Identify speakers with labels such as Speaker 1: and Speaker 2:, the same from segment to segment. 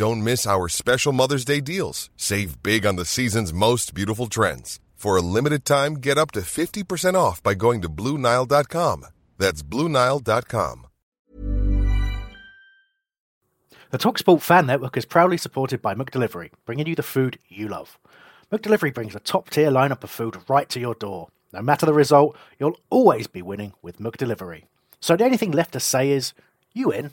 Speaker 1: Don't miss our special Mother's Day deals. Save big on the season's most beautiful trends. For a limited time, get up to 50% off by going to Bluenile.com. That's Bluenile.com.
Speaker 2: The TalkSport Fan Network is proudly supported by McDelivery, bringing you the food you love. McDelivery brings a top tier lineup of food right to your door. No matter the result, you'll always be winning with McDelivery. So the only thing left to say is, you in?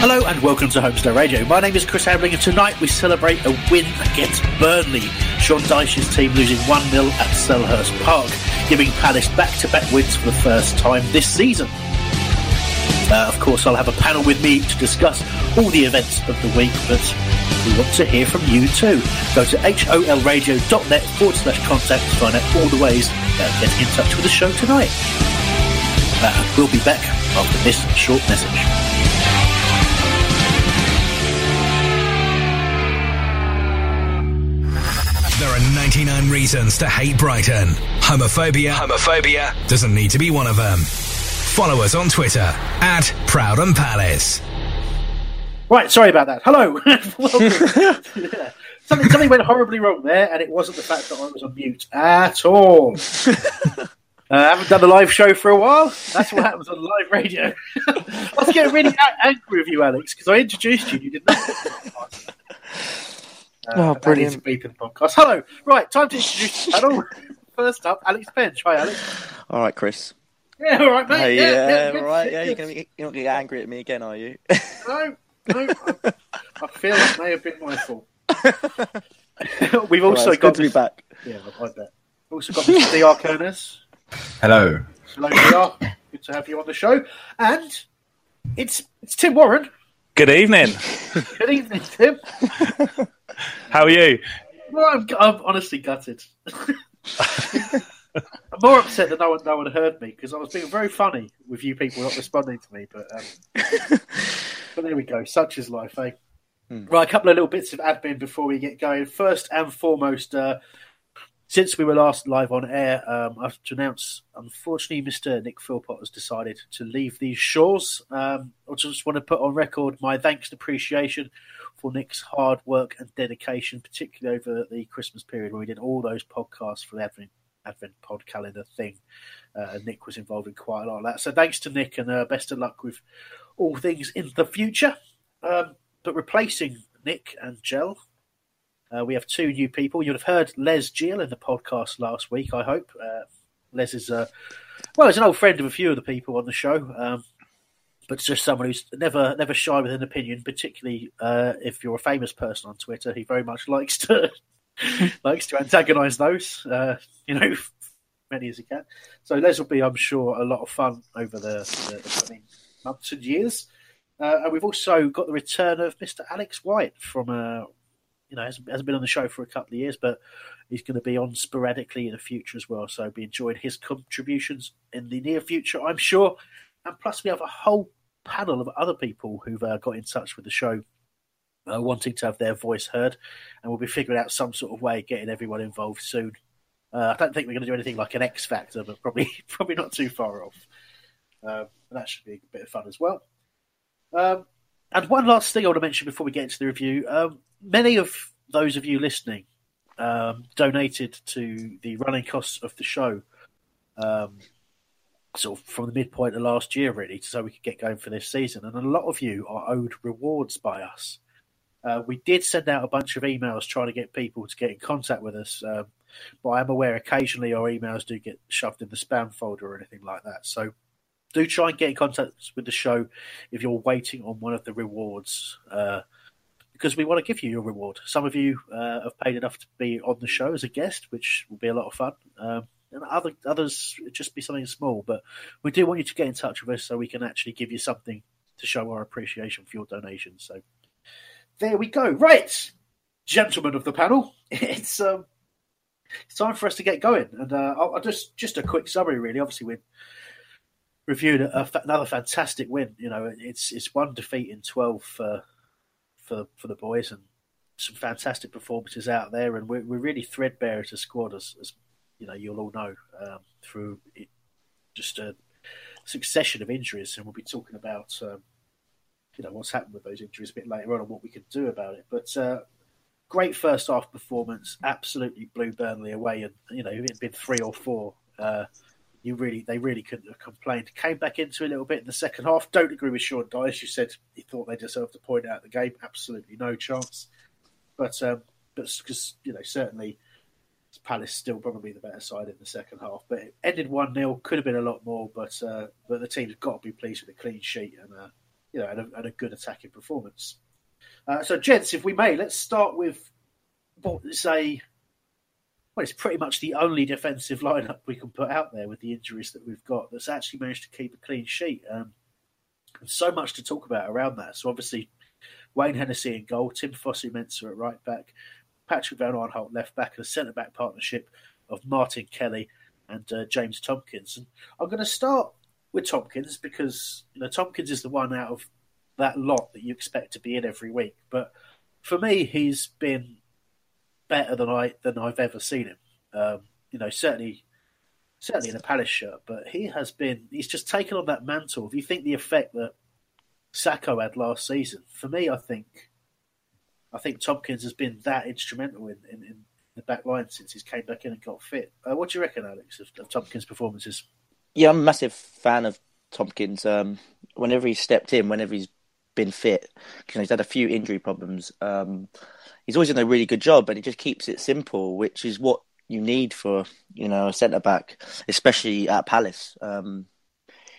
Speaker 2: Hello and welcome to Holmesdale Radio. My name is Chris Hambling and tonight we celebrate a win against Burnley. Sean Dyche's team losing 1 0 at Selhurst Park, giving Palace back to back wins for the first time this season. Uh, of course, I'll have a panel with me to discuss all the events of the week, but we want to hear from you too. Go to holradio.net forward slash contact to find out all the ways of getting in touch with the show tonight. Uh, we'll be back after this short message.
Speaker 3: 99 reasons to hate Brighton. Homophobia, homophobia doesn't need to be one of them. Follow us on Twitter at Proud and Palace.
Speaker 2: Right, sorry about that. Hello. Yeah. Something, something went horribly wrong there, and it wasn't the fact that I was on mute at all. uh, I haven't done a live show for a while. That's what happens on live radio. I was getting really angry with you, Alex, because I introduced you. You did not. Uh,
Speaker 4: Oh,
Speaker 2: that is
Speaker 4: brilliant.
Speaker 2: beeping podcast. Hello. Right, time to introduce the panel. First up, Alex Bench. Hi, Alex.
Speaker 4: All right, Chris.
Speaker 2: Yeah, all right, mate.
Speaker 4: Hey,
Speaker 2: yeah,
Speaker 4: yeah,
Speaker 2: yeah,
Speaker 4: all
Speaker 2: good,
Speaker 4: right. Yeah, you're
Speaker 2: good.
Speaker 4: gonna be, you're not gonna get angry at me again, are you?
Speaker 2: No, no. I, I feel it may have been my fault. We've also
Speaker 4: right, it's
Speaker 2: got
Speaker 4: good to be
Speaker 2: Mr.
Speaker 4: back.
Speaker 2: Yeah, I like that. Also got Mr. Dr. Kernes.
Speaker 5: Hello.
Speaker 2: Hello, Dr. Good to have you on the show. And it's it's Tim Warren.
Speaker 6: Good evening.
Speaker 2: Good evening, Tim.
Speaker 6: How are you?
Speaker 2: Well, I'm, I'm honestly gutted. I'm more upset that no one, no one heard me because I was being very funny with you people not responding to me. But um, but there we go. Such is life, eh? Right, a couple of little bits of admin before we get going. First and foremost, uh, since we were last live on air, um, I have to announce, unfortunately, Mr. Nick Philpott has decided to leave these shores. Um, I just want to put on record my thanks and appreciation for Nick's hard work and dedication, particularly over the Christmas period when we did all those podcasts for the Advent, Advent pod calendar thing. Uh, Nick was involved in quite a lot of that. So thanks to Nick and uh, best of luck with all things in the future. Um, but replacing Nick and Gel, uh, we have two new people. You'll have heard Les Gill in the podcast last week, I hope. Uh, Les is, uh, well, he's an old friend of a few of the people on the show, um, but just someone who's never never shy with an opinion, particularly uh, if you're a famous person on Twitter. He very much likes to likes to antagonise those, uh, you know, many as he can. So Les will be, I'm sure, a lot of fun over the, the, the coming months and years. Uh, and we've also got the return of Mr. Alex White from, uh, you know, hasn't, hasn't been on the show for a couple of years, but he's going to be on sporadically in the future as well. So be enjoying his contributions in the near future, I'm sure. And plus, we have a whole panel of other people who've uh, got in touch with the show, uh, wanting to have their voice heard, and we'll be figuring out some sort of way of getting everyone involved soon. Uh, I don't think we're going to do anything like an X Factor, but probably probably not too far off. And that should be a bit of fun as well. Um, and one last thing I want to mention before we get into the review: um, many of those of you listening um, donated to the running costs of the show, um, sort of from the midpoint of last year, really, so we could get going for this season. And a lot of you are owed rewards by us. Uh, we did send out a bunch of emails trying to get people to get in contact with us. Um, but I'm aware occasionally our emails do get shoved in the spam folder or anything like that. So do try and get in contact with the show if you're waiting on one of the rewards. Uh, because we want to give you your reward. Some of you uh, have paid enough to be on the show as a guest, which will be a lot of fun. Um, and other others just be something small, but we do want you to get in touch with us so we can actually give you something to show our appreciation for your donations. So there we go. Right, gentlemen of the panel, it's um, it's time for us to get going, and uh, I'll, I'll just just a quick summary. Really, obviously we reviewed a, another fantastic win. You know, it's it's one defeat in twelve for for for the boys, and some fantastic performances out there, and we're, we're really threadbare as a squad, as, as you know, you'll all know um, through it, just a succession of injuries, and we'll be talking about um, you know what's happened with those injuries a bit later on and what we can do about it. But uh, great first half performance, absolutely blew Burnley away, and you know it had been three or four. Uh, you really, they really couldn't have complained. Came back into a little bit in the second half. Don't agree with Sean Dyche. You said he thought they deserved to point out the game. Absolutely no chance. But, um, but because you know, certainly Palace still probably the better side in the second half. But it ended one 0 Could have been a lot more, but uh, but the team's got to be pleased with a clean sheet and uh, you know and a, and a, good attacking performance. Uh, so, gents, if we may, let's start with what say. Well, it's pretty much the only defensive lineup we can put out there with the injuries that we've got that's actually managed to keep a clean sheet. Um, so much to talk about around that. So obviously, Wayne Hennessy in goal, Tim Fosu-Mensah at right back, Patrick Van Aanholt left back, and a centre back partnership of Martin Kelly and uh, James Tomkins. And I'm going to start with Tomkins because you know Tompkins is the one out of that lot that you expect to be in every week. But for me, he's been better than I than I've ever seen him. Um, you know, certainly certainly in a Palace shirt, but he has been he's just taken on that mantle. If you think the effect that Sakho had last season, for me, I think I think Tomkins has been that instrumental in, in, in the back line since he's came back in and got fit. Uh, what do you reckon, Alex, of, of, Tomkins' performances?
Speaker 4: Yeah, I'm a massive fan of Tomkins. Um, whenever he's stepped in, whenever he's been fit, because he's had a few injury problems. Um, he's always done a really good job, and he just keeps it simple, which is what you need for you know a centre back, especially at Palace. Um,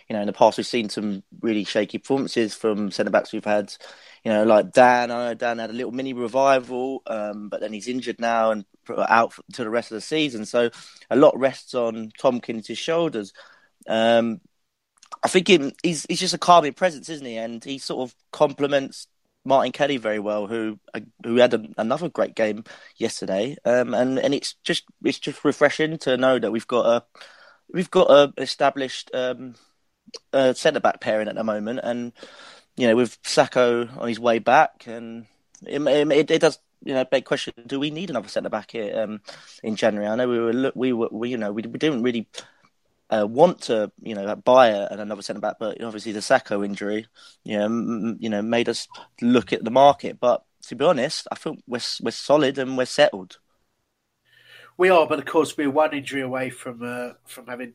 Speaker 4: you know, in the past we've seen some really shaky performances from centre backs we've had. You know, like Dan. I know Dan had a little mini revival, um, but then he's injured now and out to the rest of the season. So a lot rests on Tomkins' shoulders. Um, I think him, he's he's just a calming presence, isn't he? And he sort of complements Martin Kelly very well, who uh, who had a, another great game yesterday. Um, and and it's just it's just refreshing to know that we've got a we've got a established um, centre back pairing at the moment, and you know with Sakho on his way back, and it, it, it does you know big question: Do we need another centre back here um, in January? I know we were we were we, you know we, we didn't really uh, want to, you know, buy a, another centre back, but obviously the Sakho injury, you know, m- you know, made us look at the market. But to be honest, I think we're we're solid and we're settled.
Speaker 2: We are, but of course we're one injury away from uh, from having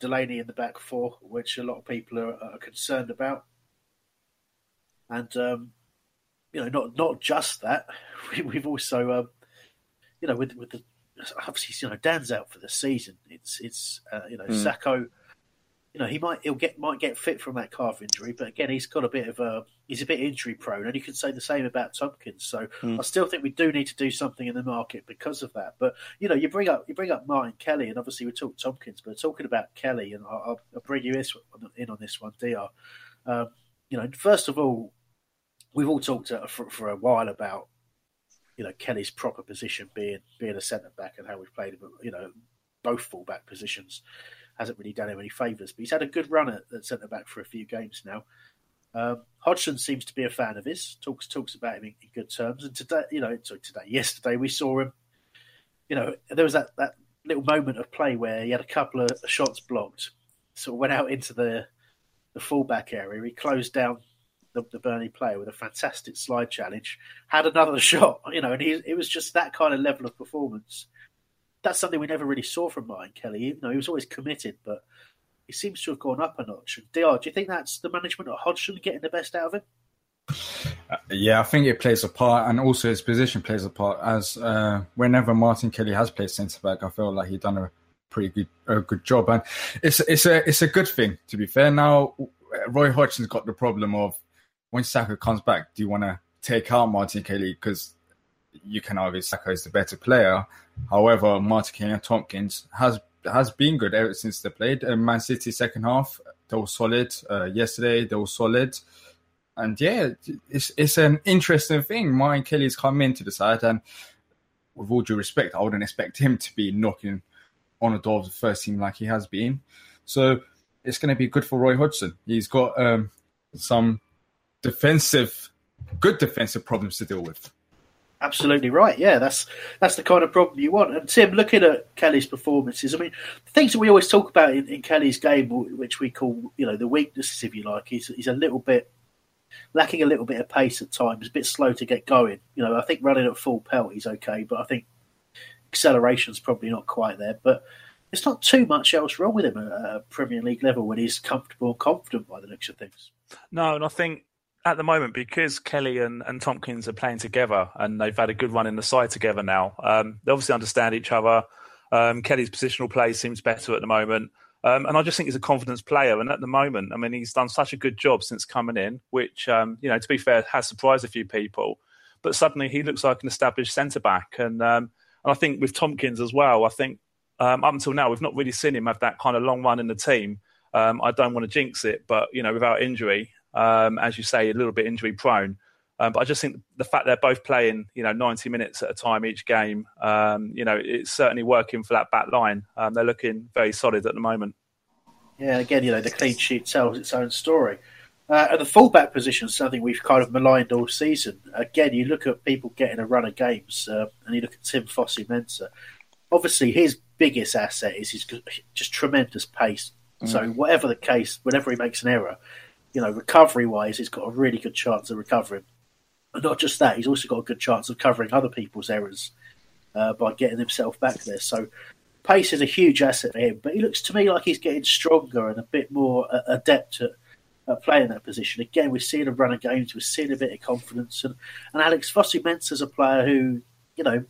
Speaker 2: Delaney in the back four, which a lot of people are, are concerned about. And um, you know, not not just that, we, have also, um, you know, with with the obviously you know Dan's out for the season. It's it's uh, you know mm. Sakho. You know he might he'll get might get fit from that calf injury, but again he's got a bit of a he's a bit injury prone, and you can say the same about Tomkins. So mm. I still think we do need to do something in the market because of that. But you know you bring up you bring up Martin Kelly, and obviously we talk Tomkins, but talking about Kelly, and I'll, I'll bring you in on this one, Dr. Um, you know, first of all, we've all talked uh, for, for a while about you know Kelly's proper position being being a centre back and how we've played him, you know, both full back positions hasn't really done him any favours. But he's had a good run at, at centre back for a few games now. Um, Hodgson seems to be a fan of his. Talks talks about him in, in good terms. And today, you know, sorry, today, yesterday we saw him. You know, there was that that little moment of play where he had a couple of shots blocked, sort of went out into the the fullback area. He closed down the, the Burnley player with a fantastic slide challenge, had another shot, you know, and he, it was just that kind of level of performance. That's something we never really saw from Martin Kelly, even though he was always committed, but he seems to have gone up a notch. DR, do you think that's the management of Hodgson getting the best out of him?
Speaker 5: Uh, yeah, I think it plays a part, and also his position plays a part. As uh, whenever Martin Kelly has played centre back, I feel like he's done a pretty good a good job, and it's it's a it's a good thing. To be fair, now Roy Hodgson's got the problem of when Sakho comes back, do you want to take out Martin Kelly because you can argue Sakho is the better player. However, Martin Kelly and Tomkins has has been good ever since they played. Uh, Man City second half, they were solid. Uh, yesterday, they were solid. And yeah, it's it's an interesting thing. Martin Kelly's come into the side, and with all due respect, I wouldn't expect him to be knocking on the door of the first team like he has been. So it's going to be good for Roy Hodgson. He's got um, some defensive, good defensive problems to deal with.
Speaker 2: Absolutely right. Yeah, that's that's the kind of problem you want. And Tim, looking at Kelly's performances, I mean, the things that we always talk about in, in Kelly's game, which we call, you know, the weaknesses, if you like, he's, he's a little bit lacking a little bit of pace at times, a bit slow to get going. You know, I think running at full pelt he's okay, but I think acceleration's probably not quite there. But it's not too much else wrong with him at a Premier League level when he's comfortable and confident by the looks of things.
Speaker 6: No, and I think at the moment because Kelly and, and Tomkins are playing together and they've had a good run in the side together now. Um, they obviously understand each other. Um, Kelly's positional play seems better at the moment. Um, and I just think he's a confidence player. And at the moment, I mean, he's done such a good job since coming in, which, um, you know, to be fair, has surprised a few people. But suddenly he looks like an established centre back. And, um, and I think with Tomkins as well, I think um, up until now, we've not really seen him have that kind of long run in the team. I don't want to jinx it, but, you know, without injury, um, as you say, a little bit injury prone. Um, but I just think the fact they're both playing, you know, 90 minutes at a time each game, um, you know, it's certainly working for that back line. Um, they're looking very solid at the moment.
Speaker 2: Yeah, again, you know, the clean sheet tells its own story. Uh, and the fullback position is something we've kind of maligned all season. Again, you look at people getting a run of games, uh, and you look at Tim Fosu-Mensah. Obviously, his biggest asset is his just tremendous pace. Mm. So, whatever the case, whenever he makes an error, you know, recovery wise, he's got a really good chance of recovering. And not just that, he's also got a good chance of covering other people's errors uh, by getting himself back there. So pace is a huge asset for him, but he looks to me like he's getting stronger and a bit more uh, adept at, playing that position. Again, we're seeing a run of games, we're seeing a bit of confidence, and, and Alex Fosu-Mensah is a player who, you know,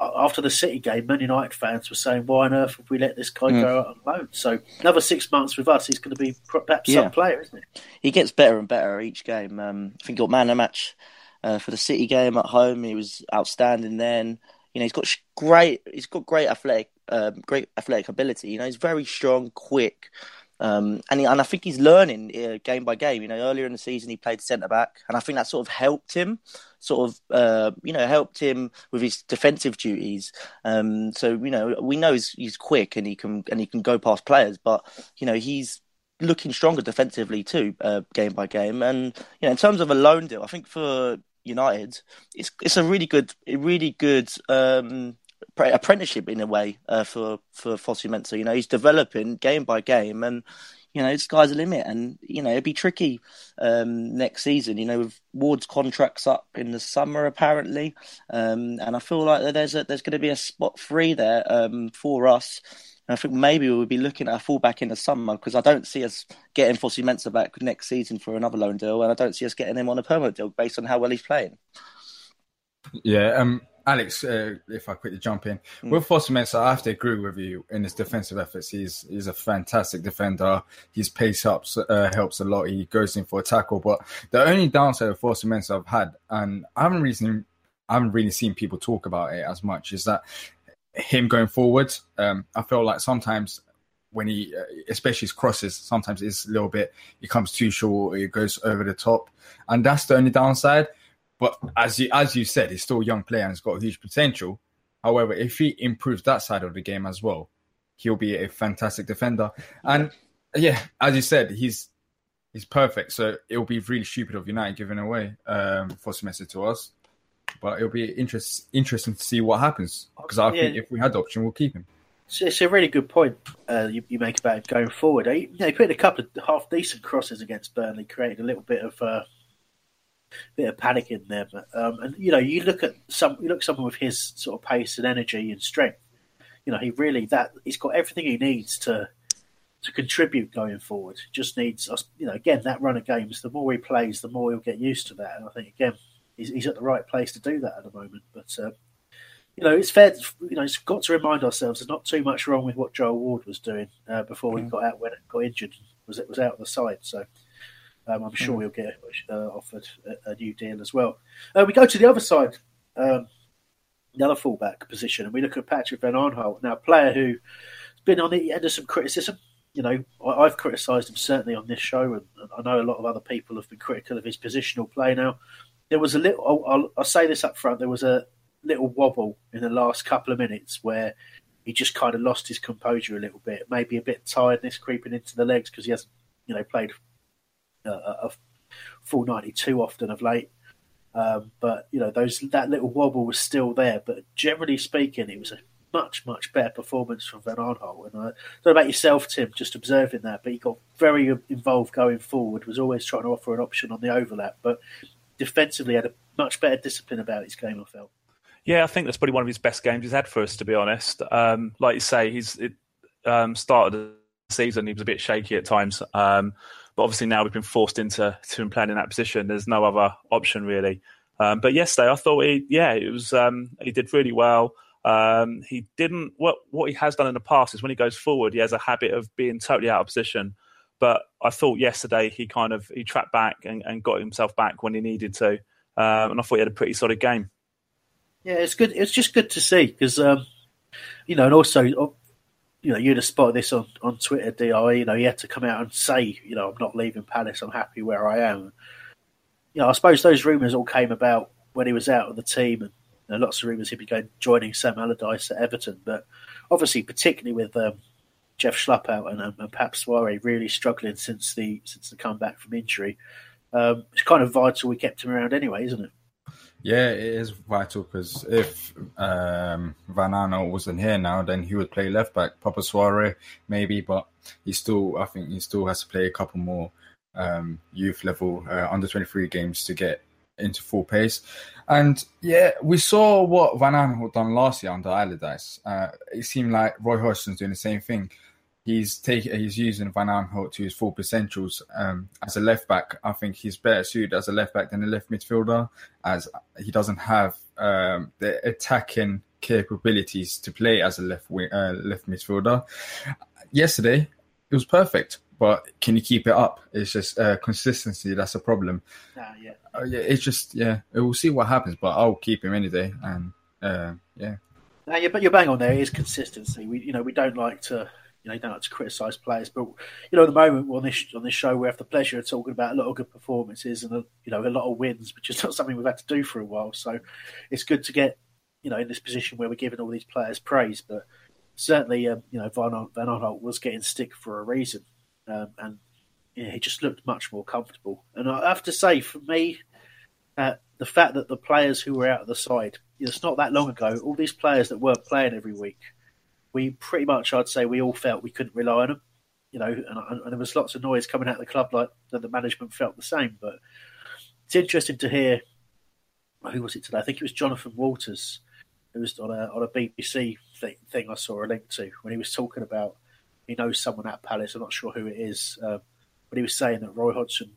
Speaker 2: after the City game, Man United fans were saying, "Why on earth would we let this guy mm. go out on loan?" So another six months with us, he's going to be perhaps yeah. some player, isn't he?
Speaker 4: He gets better and better each game. Um, I think he got man of match uh, for the City game at home. He was outstanding then. You know, he's got great. He's got great athletic, um, great athletic ability. You know, he's very strong, quick. Um, and he, and I think he's learning uh, game by game. You know, earlier in the season he played centre back, and I think that sort of helped him, sort of uh, you know helped him with his defensive duties. Um, so you know we know he's, he's quick and he can and he can go past players, but you know he's looking stronger defensively too, uh, game by game. And you know in terms of a loan deal, I think for United, it's it's a really good, really good um, apprenticeship in a way uh, for for Fosu-Mensah. You know, he's developing game by game, and you know, sky's the limit. And you know, it'd be tricky um, next season. You know, with Ward's contracts up in the summer apparently, um, and I feel like there's a, there's going to be a spot free there um, for us. And I think maybe we would be looking at a fullback in the summer because I don't see us getting Fosu-Mensah back next season for another loan deal, and I don't see us getting him on a permanent deal based on how well he's playing.
Speaker 5: Yeah, um, Alex, uh, if I quickly jump in, mm. with Fosu-Mensah, I have to agree with you in his defensive efforts. He's he's a fantastic defender. His pace ups uh, helps a lot. He goes in for a tackle, but the only downside of Fosu-Mensah I've had, and I haven't really seen, I haven't really seen people talk about it as much, is that him going forward. Um, I feel like sometimes when he, uh, especially his crosses, sometimes it's a little bit, he comes too short, he goes over the top, and that's the only downside. But as you as you said, he's still a young player and he's got huge potential. However, if he improves that side of the game as well, he'll be a fantastic defender. And yeah, as you said, he's he's perfect. So it'll be really stupid of United giving away um, Fosu-Mensah to us. But it'll be interest, interesting to see what happens because I yeah. think if we had the option, we'll keep him.
Speaker 2: it's a really good point uh, you, you, make about going forward. He, you know, he put in a couple of half decent crosses against Burnley, created a little bit of uh, bit of panic in there. But, um, and you know, you look at some, you look at someone with his sort of pace and energy and strength. You know, he really that he's got everything he needs to to contribute going forward. Just needs us, you know, again that run of games. The more he plays, the more he'll get used to that. And I think again, he's, he's at the right place to do that at the moment. But uh, you know, it's fair. You know, it's got to remind ourselves there's not too much wrong with what Joel Ward was doing uh, before mm. he got out when it got injured. Was it was out of the side? So um, I'm sure mm. he'll get uh, offered a, a, new deal as well. Uh, we go to the other side, um, the other fullback position, and we look at Patrick Van Aanholt, now a player who's been on the end of some criticism. You know, I, have criticised him certainly on this show, and, and, I know a lot of other people have been critical of his positional play. Now, there was a little. I'll, I'll, I'll say this up front. There was a little wobble in the last couple of minutes where he just kind of lost his composure a little bit. Maybe a bit tiredness creeping into the legs because he hasn't, you know, played a, a full 92 often of late. Um, but you know, those that little wobble was still there. But generally speaking, it was a much much better performance from Van Aanholt. And I don't know about yourself, Tim, just observing that. But he got very involved going forward. Was always trying to offer an option on the overlap, but defensively had a much better discipline about his game. I felt.
Speaker 6: Yeah, I think that's probably one of his best games he's had for us, to be honest. Um, like you say, he's it, um, started the season, he was a bit shaky at times. Um, but obviously now we've been forced into to playing in that position. There's no other option really. Um, but yesterday I thought he, yeah, it was um, he did really well. Um, he didn't what what he has done in the past is when he goes forward, he has a habit of being totally out of position. But I thought yesterday he kind of he trapped back and, and got himself back when he needed to, um, and I thought he had a pretty solid game.
Speaker 2: Yeah, it's good. It's just good to see because, um, you know, and also, you know, you'd have spotted this on, on Twitter, Di. You know, he had to come out and say, you know, I'm not leaving Palace. I'm happy where I am. You know, I suppose those rumours all came about when he was out of the team, and you know, lots of rumours he'd be going joining Sam Allardyce at Everton. But obviously, particularly with um, Jeff Schlupp out and, um, and Pape Souaré really struggling since the since the comeback from injury, um, it's kind of vital we kept him around anyway, isn't it?
Speaker 5: Yeah, it is vital because if um, Van Aanholt wasn't here now, then he would play left back. Papa Souaré maybe, but he still, I think, he still has to play a couple more um, youth level uh, under twenty three games to get into full pace. And yeah, we saw what Van Aanholt done last year under Allardyce. Uh, it seemed like Roy Hodgson's doing the same thing he's taking he's using Van Aanholt to his full potentials um, as a left back. I think he's better suited as a left back than a left midfielder, as he doesn't have um, the attacking capabilities to play as a left wing, uh, left midfielder. Yesterday, it was perfect, but can you keep it up? It's just uh, consistency that's a problem.
Speaker 2: Uh, yeah.
Speaker 5: Uh, yeah, it's just yeah. We'll see what happens, but I'll keep him any day, and uh, yeah.
Speaker 2: Now, yeah, but you're bang on there. It is consistency. We, you know, we don't like to you know, you don't like to criticise players, but you know, at the moment on this on this show, we have the pleasure of talking about a lot of good performances and a, you know a lot of wins, which is not something we've had to do for a while. So it's good to get you know in this position where we're giving all these players praise. But certainly, um, you know, Van Van Aanholt was getting stick for a reason, um, and yeah, he just looked much more comfortable. And I have to say, for me, uh, the fact that the players who were out of the side, you know, it's not that long ago, all these players that weren't playing every week we pretty much, I'd say, we all felt we couldn't rely on them. You know, and, and there was lots of noise coming out of the club like that the management felt the same. But it's interesting to hear who was it today? I think it was Jonathan Walters, who was on a on a BBC thing, thing I saw a link to when he was talking about he knows someone at Palace. I'm not sure who it is, um, but he was saying that Roy Hodgson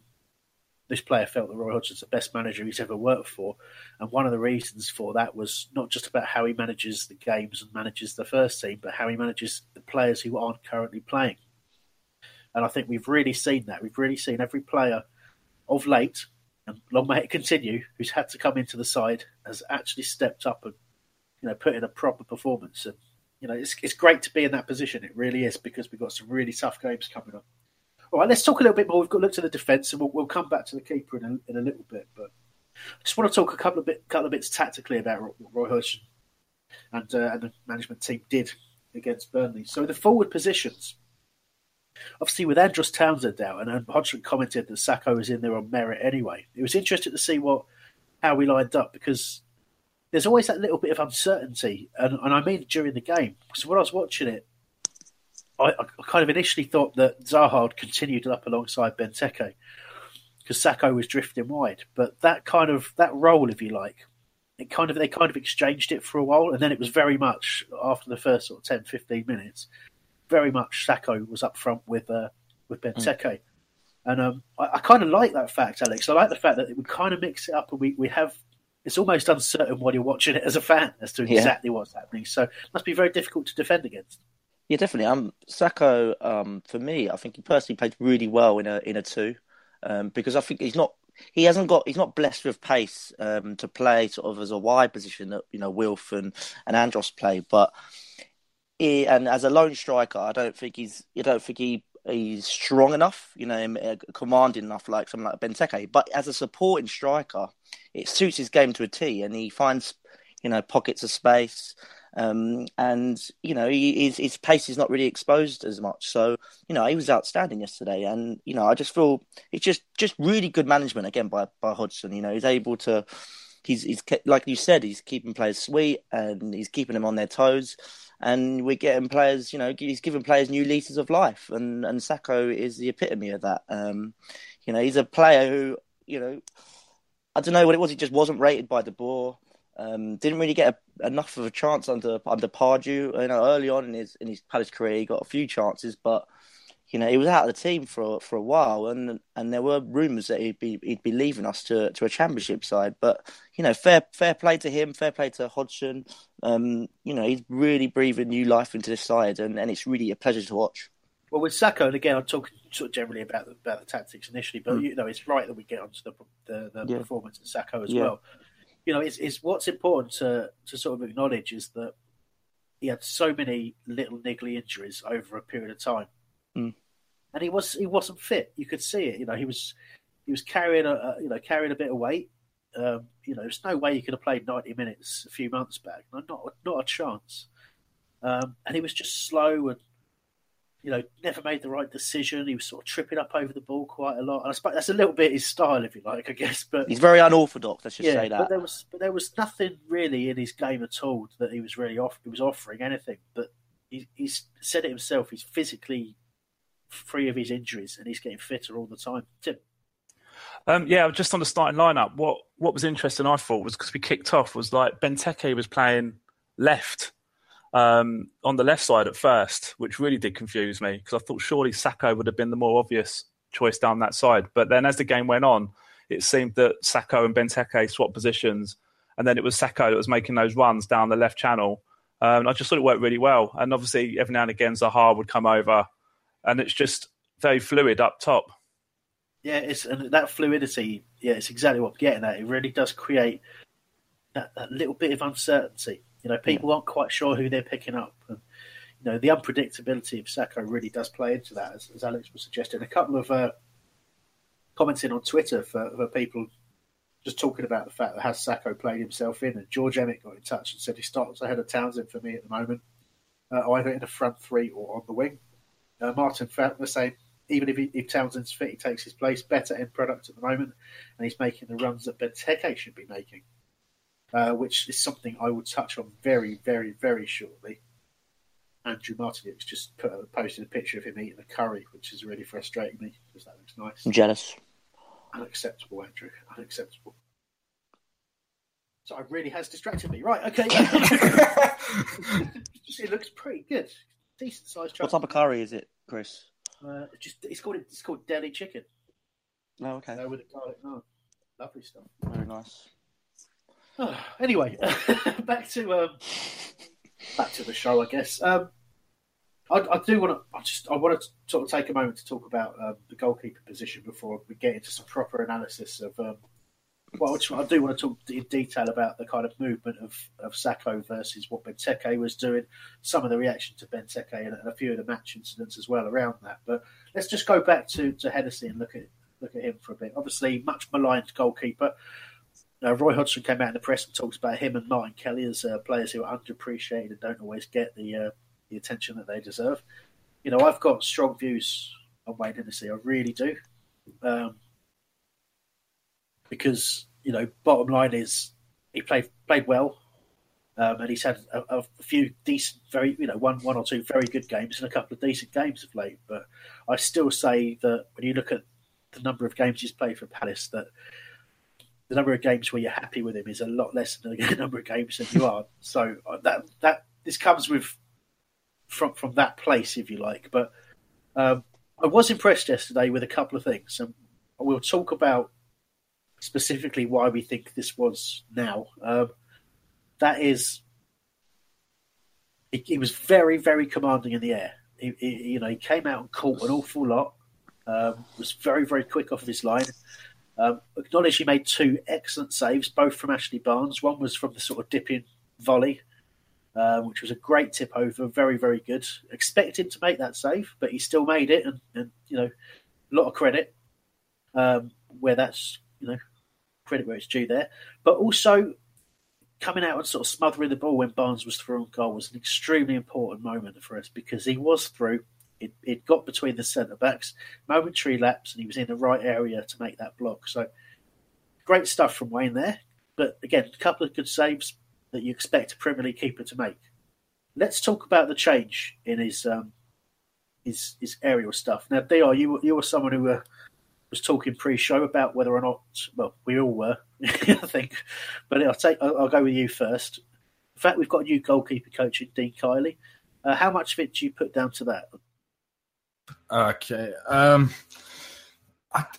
Speaker 2: this player felt that Roy Hodgson's the best manager he's ever worked for. And one of the reasons for that was not just about how he manages the games and manages the first team, but how he manages the players who aren't currently playing. And I think we've really seen that. We've really seen every player of late, and long may it continue, who's had to come into the side has actually stepped up and you know put in a proper performance. And you know it's it's great to be in that position. It really is because we've got some really tough games coming up. All right, let's talk a little bit more. We've got to look to the defence, and we'll, we'll, come back to the keeper in a, in a little bit. But I just want to talk a couple of bit, couple of bits tactically about what Roy Hodgson and uh, and the management team did against Burnley. So the forward positions, obviously with Andros Townsend out, and, Hodgson commented that Sakho was in there on merit anyway. It was interesting to see what how we lined up because there's always that little bit of uncertainty, and, and I mean during the game. So when I was watching it, I, I, kind of initially thought that Zaha had continued up alongside Benteke because Sakho was drifting wide. But that kind of that role, if you like, it kind of they kind of exchanged it for a while, and then it was very much after the first sort of 10, 15 minutes. very much Sakho was up front with uh, with Benteke. Mm. And um, I, I kind of like that fact, Alex. I like the fact that we kind of mix it up and we, we have it's almost uncertain when you're watching it as a fan as to exactly yeah. what's happening. So it must be very difficult to defend against.
Speaker 4: Yeah, definitely. Um, Sakho, um, for me, I think he personally played really well in a in a two, um, because I think he's not he hasn't got he's not blessed with pace um, to play sort of as a wide position that you know Wilf and, and Andros play, but he, and as a lone striker, I don't think he's I don't think he he's strong enough, you know, uh, commanding enough like something like Benteke. But as a supporting striker, it suits his game to a T, and he finds you know pockets of space. Um, and you know his, his pace is not really exposed as much. So you know he was outstanding yesterday, and you know I just feel it's just just really good management again by by Hodgson. You know he's able to, he's he's like you said, he's keeping players sweet and he's keeping them on their toes, and we're getting players. You know he's giving players new leases of life, and and Sakho is the epitome of that. Um, you know he's a player who you know I don't know what it was. He just wasn't rated by De Boer. Um, didn't really get a, enough of a chance under under Pardew. You know, early on in his in his Palace career, he got a few chances, but you know he was out of the team for for a while, and and there were rumours that he'd be he'd be leaving us to to a Championship side. But you know, fair fair play to him, fair play to Hodgson. Um, you know, he's really breathing new life into this side, and, and it's really a pleasure to watch.
Speaker 2: Well, with Sakho, and again, I'm talking sort of generally about the, about the tactics initially, but mm. you know, it's right that we get onto the the, the yeah. performance of Sakho as yeah. well you know, is is what's important to to sort of acknowledge is that he had so many little niggly injuries over a period of time,
Speaker 4: mm.
Speaker 2: and he was he wasn't fit. You could see it. You know, he was he was carrying a, a you know carrying a bit of weight. Um, you know, there's no way he could have played 90 minutes a few months back. Not not a chance. Um, and he was just slow and you know, never made the right decision. He was sort of tripping up over the ball quite a lot. And I suppose that's a little bit his style, if you like, I guess. But
Speaker 4: he's very unorthodox. Let's just
Speaker 2: yeah,
Speaker 4: say that.
Speaker 2: But there was, but there was nothing really in his game at all that he was really off. He was offering anything. But he, he's said it himself. He's physically free of his injuries, and he's getting fitter all the time. Tim.
Speaker 6: Um, yeah, just on the starting lineup, what what was interesting, I thought, was because we kicked off was like Benteke was playing left um, on the left side at first, which really did confuse me because I thought surely Sakho would have been the more obvious choice down that side. But then as the game went on, it seemed that Sakho and Benteke swapped positions, and then it was Sakho that was making those runs down the left channel. Um, I just thought it worked really well. And obviously, every now and again, Zaha would come over, and it's just very fluid up top.
Speaker 2: Yeah, it's and that fluidity. Yeah, it's exactly what I'm getting at. It really does create that, that little bit of uncertainty you know, people yeah. aren't quite sure who they're picking up. And, you know, the unpredictability of Sakho really does play into that, as, as Alex was suggesting. A couple of uh, commenting on Twitter for, for, people just talking about the fact that has Sakho played himself in, and George Emmett got in touch and said he starts ahead of Townsend for me at the moment, uh, either in the front three or on the wing. Uh, Martin felt the same. Even if, he, if Townsend's fit, he takes his place. Better end product at the moment, and he's making the runs that Benteke should be making. Uh, which is something I will touch on very, very, very shortly. Andrew Martinez just put a, posted a picture of him eating a curry, which is really frustrating me because that looks nice.
Speaker 4: I'm jealous.
Speaker 2: Unacceptable, Andrew. Unacceptable. So it really has distracted me. Right, okay. it looks pretty good. Decent sized.
Speaker 4: What type of curry is it, Chris?
Speaker 2: Uh, just it's called it's called deli chicken.
Speaker 4: Oh, okay.
Speaker 2: Uh, with a garlic naan. Lovely stuff.
Speaker 4: Very nice.
Speaker 2: anyway, back to um, back to the show, I guess. Um, I, I, do want to. I just I want to sort of take a moment to talk about um, the goalkeeper position before we get into some proper analysis of. Um, well, I do want to talk in detail about the kind of movement of, of Sakho versus what Benteke was doing, some of the reaction to Benteke, and, and a few of the match incidents as well around that. But let's just go back to to Hennessy and look at look at him for a bit. Obviously, much maligned goalkeeper. Uh, Roy Hodgson came out in the press and talks about him and Martin Kelly as uh, players who are underappreciated and don't always get the uh, the attention that they deserve. You know, I've got strong views on Wayne Hennessy. I really do, um, because you know, bottom line is he played played well, um, and he's had a, a, few decent, very you know, one one or two very good games and a couple of decent games of late. But I still say that when you look at the number of games he's played for Palace, that the number of games where you're happy with him is a lot less than the number of games that you are. So uh, that that this comes with from from that place, if you like. But um, I was impressed yesterday with a couple of things, and we'll talk about specifically why we think this was now. Um, that is, he, was very, very commanding in the air. He, he, you know, he came out and caught an awful lot. Um, was very, very quick off his line. Um, acknowledge he made two excellent saves, both from Ashley Barnes. One was from the sort of dipping volley, um, which was a great tip over, very, very good. Expect him to make that save, but he still made it, and, and you know, a lot of credit um, where that's you know credit where it's due there. But also coming out and sort of smothering the ball when Barnes was through on goal was an extremely important moment for us because he was through. It, it got between the centre backs, momentary lapse, and he was in the right area to make that block. So great stuff from Wayne there. But again, a couple of good saves that you expect a Premier League keeper to make. Let's talk about the change in his um, his his aerial stuff. Now, Dr, you you were someone who uh, was talking pre-show about whether or not. Well, we all were, I think. But I'll take. I'll, I'll, go with you first. In fact, we've got a new goalkeeper coach in Dean Kiely. Uh, how much of it do you put down to that?
Speaker 5: Okay, um,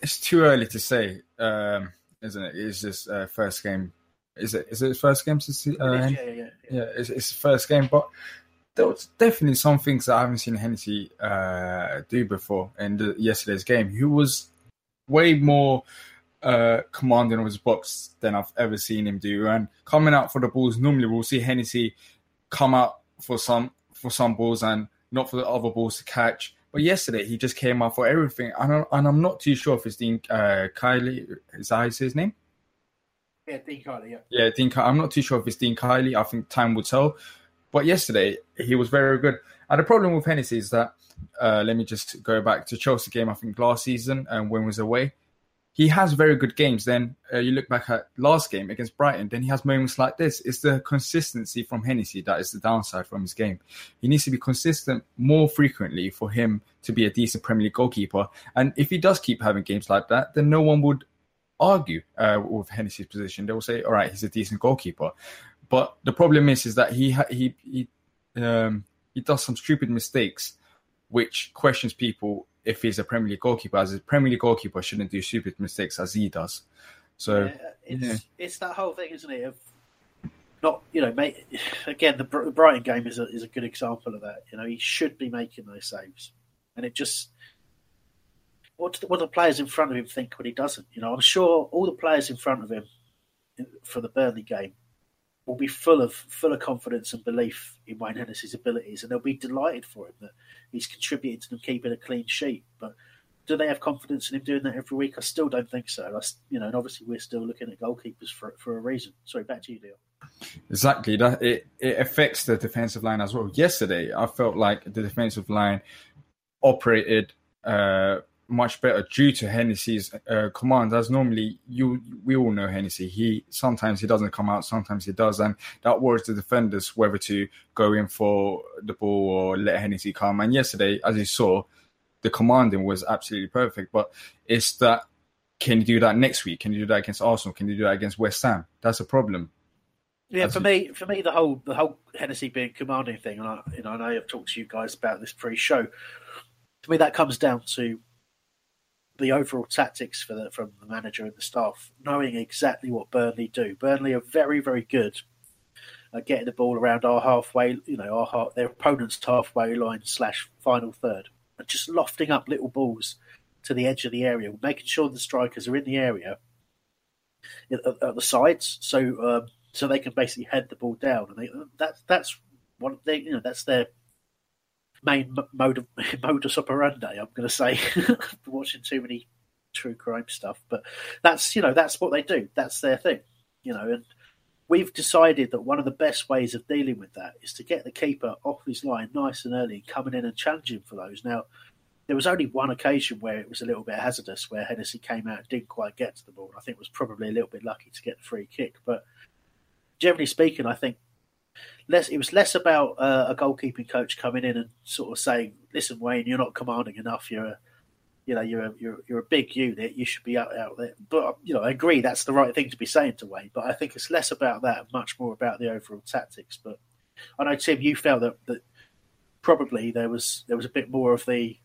Speaker 5: it's too early to say, um, isn't it? It's just uh, first game. Is it? Is it first game see? Uh,
Speaker 2: yeah, yeah, yeah,
Speaker 5: yeah. It's, it's first game, but there was definitely some things that I haven't seen Hennessy uh, do before in the, yesterday's game. He was way more uh, commanding of his box than I've ever seen him do. And coming out for the balls, normally we'll see Hennessy come out for some for some balls and not for the other balls to catch. But yesterday he just came out for everything, and I'm, and I'm not too sure if it's Dean uh, Kiely. Is that his name?
Speaker 2: Yeah, Dean Kiely. Yeah.
Speaker 5: Yeah, Dean. I'm not too sure if it's Dean Kiely. I think time will tell. But yesterday he was very good. And the problem with Hennessy is that uh, let me just go back to Chelsea game. I think last season and when was away, he has very good games. Then uh, you look back at last game against Brighton, then he has moments like this. It's the consistency from Hennessy that is the downside from his game. He needs to be consistent more frequently for him to be a decent Premier League goalkeeper. And if he does keep having games like that, then no one would argue uh, with Hennessy's position. They will say, "All right, he's a decent goalkeeper." But the problem is, is that he he he um, he does some stupid mistakes, which questions people if he's a Premier League goalkeeper. As a Premier League goalkeeper, shouldn't do stupid mistakes as he does. So
Speaker 2: yeah, it's yeah. it's that whole thing, isn't it? Of not you know, mate. Again, the Brighton game is a is a good example of that. You know, he should be making those saves, and it just what do, what do the players in front of him think when he doesn't? You know, I'm sure all the players in front of him for the Burnley game will be full of full of confidence and belief in Wayne Hennessy's abilities, and they'll be delighted for him that he's contributed to them keeping a clean sheet. But do they have confidence in him doing that every week? I still don't think so. I, you know, and obviously we're still looking at goalkeepers for for a reason. Sorry, back to you, Deal.
Speaker 5: Exactly. That it, it affects the defensive line as well. Yesterday, I felt like the defensive line operated uh, much better due to Hennessy's uh, command. As normally, you we all know Hennessy. He sometimes he doesn't come out, sometimes he does, and that worries the defenders whether to go in for the ball or let Hennessy come. And yesterday, as you saw, the commanding was absolutely perfect. But it's that can you do that next week? Can you do that against Arsenal? Can you do that against West Ham? That's a problem.
Speaker 2: Yeah, for me, for me, the whole the whole Hennessy being commanding thing, and I, you know, I know I've talked to you guys about this pre-show. To me, that comes down to the overall tactics for the, from the manager and the staff, knowing exactly what Burnley do. Burnley are very, very good at getting the ball around our halfway, you know, our half, their opponent's halfway line slash final third, and just lofting up little balls to the edge of the area, making sure the strikers are in the area at, at the sides, so um, so they can basically head the ball down, and they, that's that's one they you know that's their main mode of modus operandi. I'm going to say, watching too many true crime stuff, but that's you know that's what they do. That's their thing, you know. And we've decided that one of the best ways of dealing with that is to get the keeper off his line nice and early, coming in and challenging for those. Now, there was only one occasion where it was a little bit hazardous, where Hennessy came out and didn't quite get to the ball. I think was probably a little bit lucky to get the free kick, but generally speaking, I think less it was less about uh, a goalkeeping coach coming in and sort of saying, "Listen, Wayne, you're not commanding enough. You're a, you know, you're a you're, you're a big unit. You should be out out there." But you know, I agree that's the right thing to be saying to Wayne. But I think it's less about that, and much more about the overall tactics. But I know Tim, you felt that that probably there was there was a bit more of the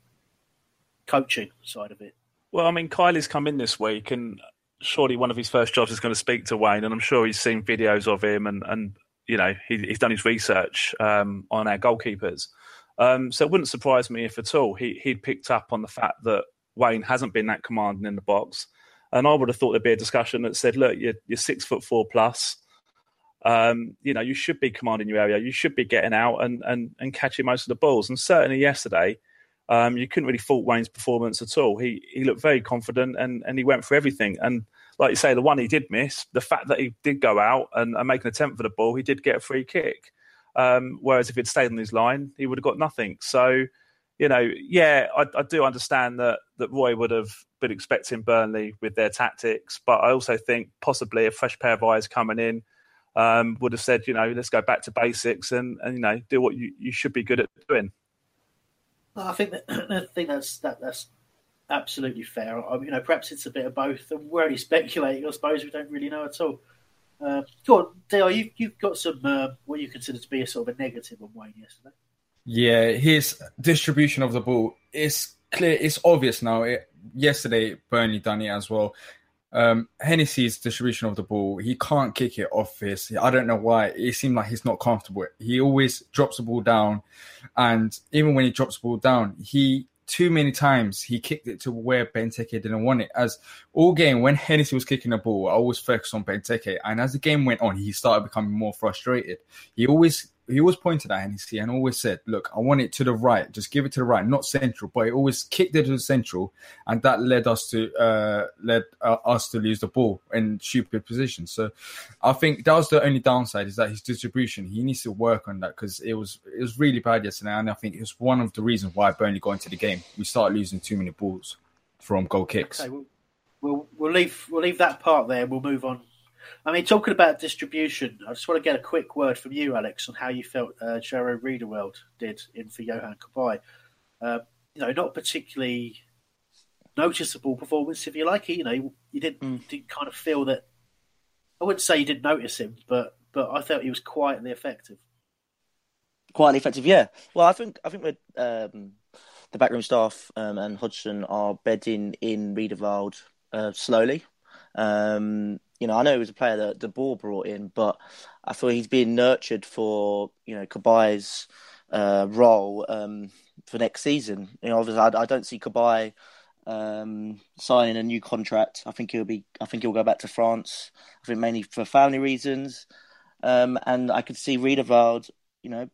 Speaker 2: coaching side of it.
Speaker 6: Well, I mean, Kiely's come in this week, and surely one of his first jobs is going to speak to Wayne, and I'm sure he's seen videos of him, and and you know he, he's done his research um, on our goalkeepers. Um, so it wouldn't surprise me if at all he he'd picked up on the fact that Wayne hasn't been that commanding in the box, and I would have thought there'd be a discussion that said, look, you're, you're six foot four plus. Um, you know, you should be commanding your area. You should be getting out and, and, and catching most of the balls. And certainly yesterday, um, you couldn't really fault Wayne's performance at all. He he looked very confident and, and he went for everything. And like you say, the one he did miss, the fact that he did go out and, and make an attempt for the ball, he did get a free kick. Um, whereas if he'd stayed on his line, he would have got nothing. So, you know, yeah, I, I do understand that that Roy would have been expecting Burnley with their tactics, but I also think possibly a fresh pair of eyes coming in um, would have said, you know, let's go back to basics and, and you know do what you, you should be good at doing.
Speaker 2: I think that I think that's that that's absolutely fair. I, you know, perhaps it's a bit of both, and we're only speculating. I suppose we don't really know at all. Uh, go on, Dale. You've you've got some uh, what you consider to be a sort of a negative on Wayne yesterday.
Speaker 5: Yeah, his distribution of the ball is clear. It's obvious now. It, yesterday, Burnley done it as well. Um, Hennessey's distribution of the ball, he can't kick it off his. I don't know why. It seemed like he's not comfortable. He always drops the ball down, and even when he drops the ball down, he too many times he kicked it to where Benteke didn't want it. As all game when Hennessey was kicking the ball, I always focused on Benteke, and as the game went on, he started becoming more frustrated. He always he always pointed at Hennessey and always said, "Look, I want it to the right. Just give it to the right, not central." But he always kicked it to the central, and that led us to uh, led uh, us to lose the ball in stupid positions. So, I think that was the only downside is that his distribution. He needs to work on that because it was it was really bad yesterday, and I think it's one of the reasons why Burnley got into the game. We started losing too many balls from goal kicks.
Speaker 2: Okay, we'll, we'll, we'll leave we'll leave that part there. We'll move on I mean, talking about distribution, I just want to get a quick word from you, Alex, on how you felt uh, Jairo Riedewald did in for Johan Cabaye. Uh, you know, not particularly noticeable performance, if you like. You know, you didn't, mm. didn't kind of feel that. I wouldn't say you didn't notice him, but but I felt he was quietly effective.
Speaker 4: Quietly effective, yeah. Well, I think I think we're, um, the backroom staff um, and Hodgson are bedding in Riedewald uh, slowly. Um, you know, I know he was a player that the ball brought in, but I thought he's being nurtured for you know Cabaye's uh, role um, for next season. You know, obviously, I, I don't see Cabaye um, signing a new contract. I think he'll be. I think he'll go back to France. I think mainly for family reasons, um, and I could see Riedewald. You know,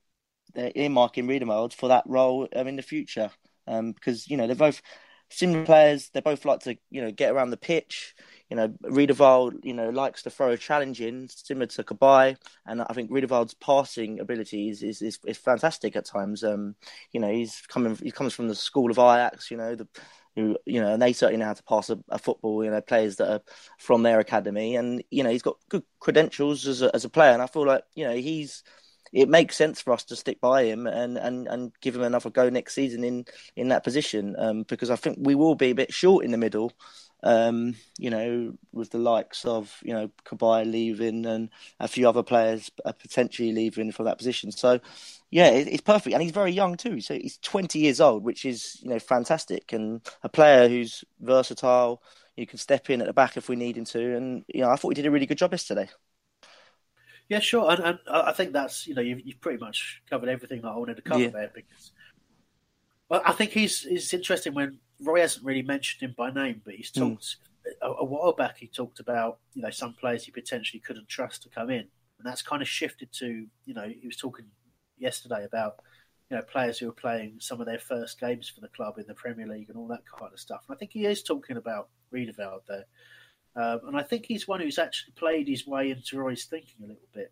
Speaker 4: they're earmarking Riedewald for that role um, in the future um, because you know they're both similar players. They both like to you know get around the pitch you know, Riedewald, you know, likes to throw a challenge in, similar to Cabaye, and I think Riedewald's passing ability is, is, is, is, fantastic at times. Um, you know, he's coming, he comes from the school of Ajax, you know, the, who, you know, and they certainly know how to pass a, a, football, you know, players that are from their academy, and, you know, he's got good credentials as a, as a player, and I feel like, you know, he's, it makes sense for us to stick by him and, and, and give him another go next season in, in that position um, because I think we will be a bit short in the middle um, you know, with the likes of, you know, Cabaye leaving and a few other players potentially leaving from that position. So, yeah, it's perfect. And he's very young too. So he's 20 years old, which is, you know, fantastic. And a player who's versatile, you can step in at the back if we need him to. And, you know, I thought he did a really good job yesterday.
Speaker 2: Yeah, sure. And, and I think that's, you know, you've, you've, pretty much covered everything that I wanted to cover yeah. there because well, I think he's, it's interesting when Roy hasn't really mentioned him by name, but he's hmm. talked mm. a, a, while back. He talked about you know some players he potentially couldn't trust to come in, and that's kind of shifted to you know he was talking yesterday about you know players who are playing some of their first games for the club in the Premier League and all that kind of stuff. And I think he is talking about Riedewald there, um, and I think he's one who's actually played his way into Roy's thinking a little bit.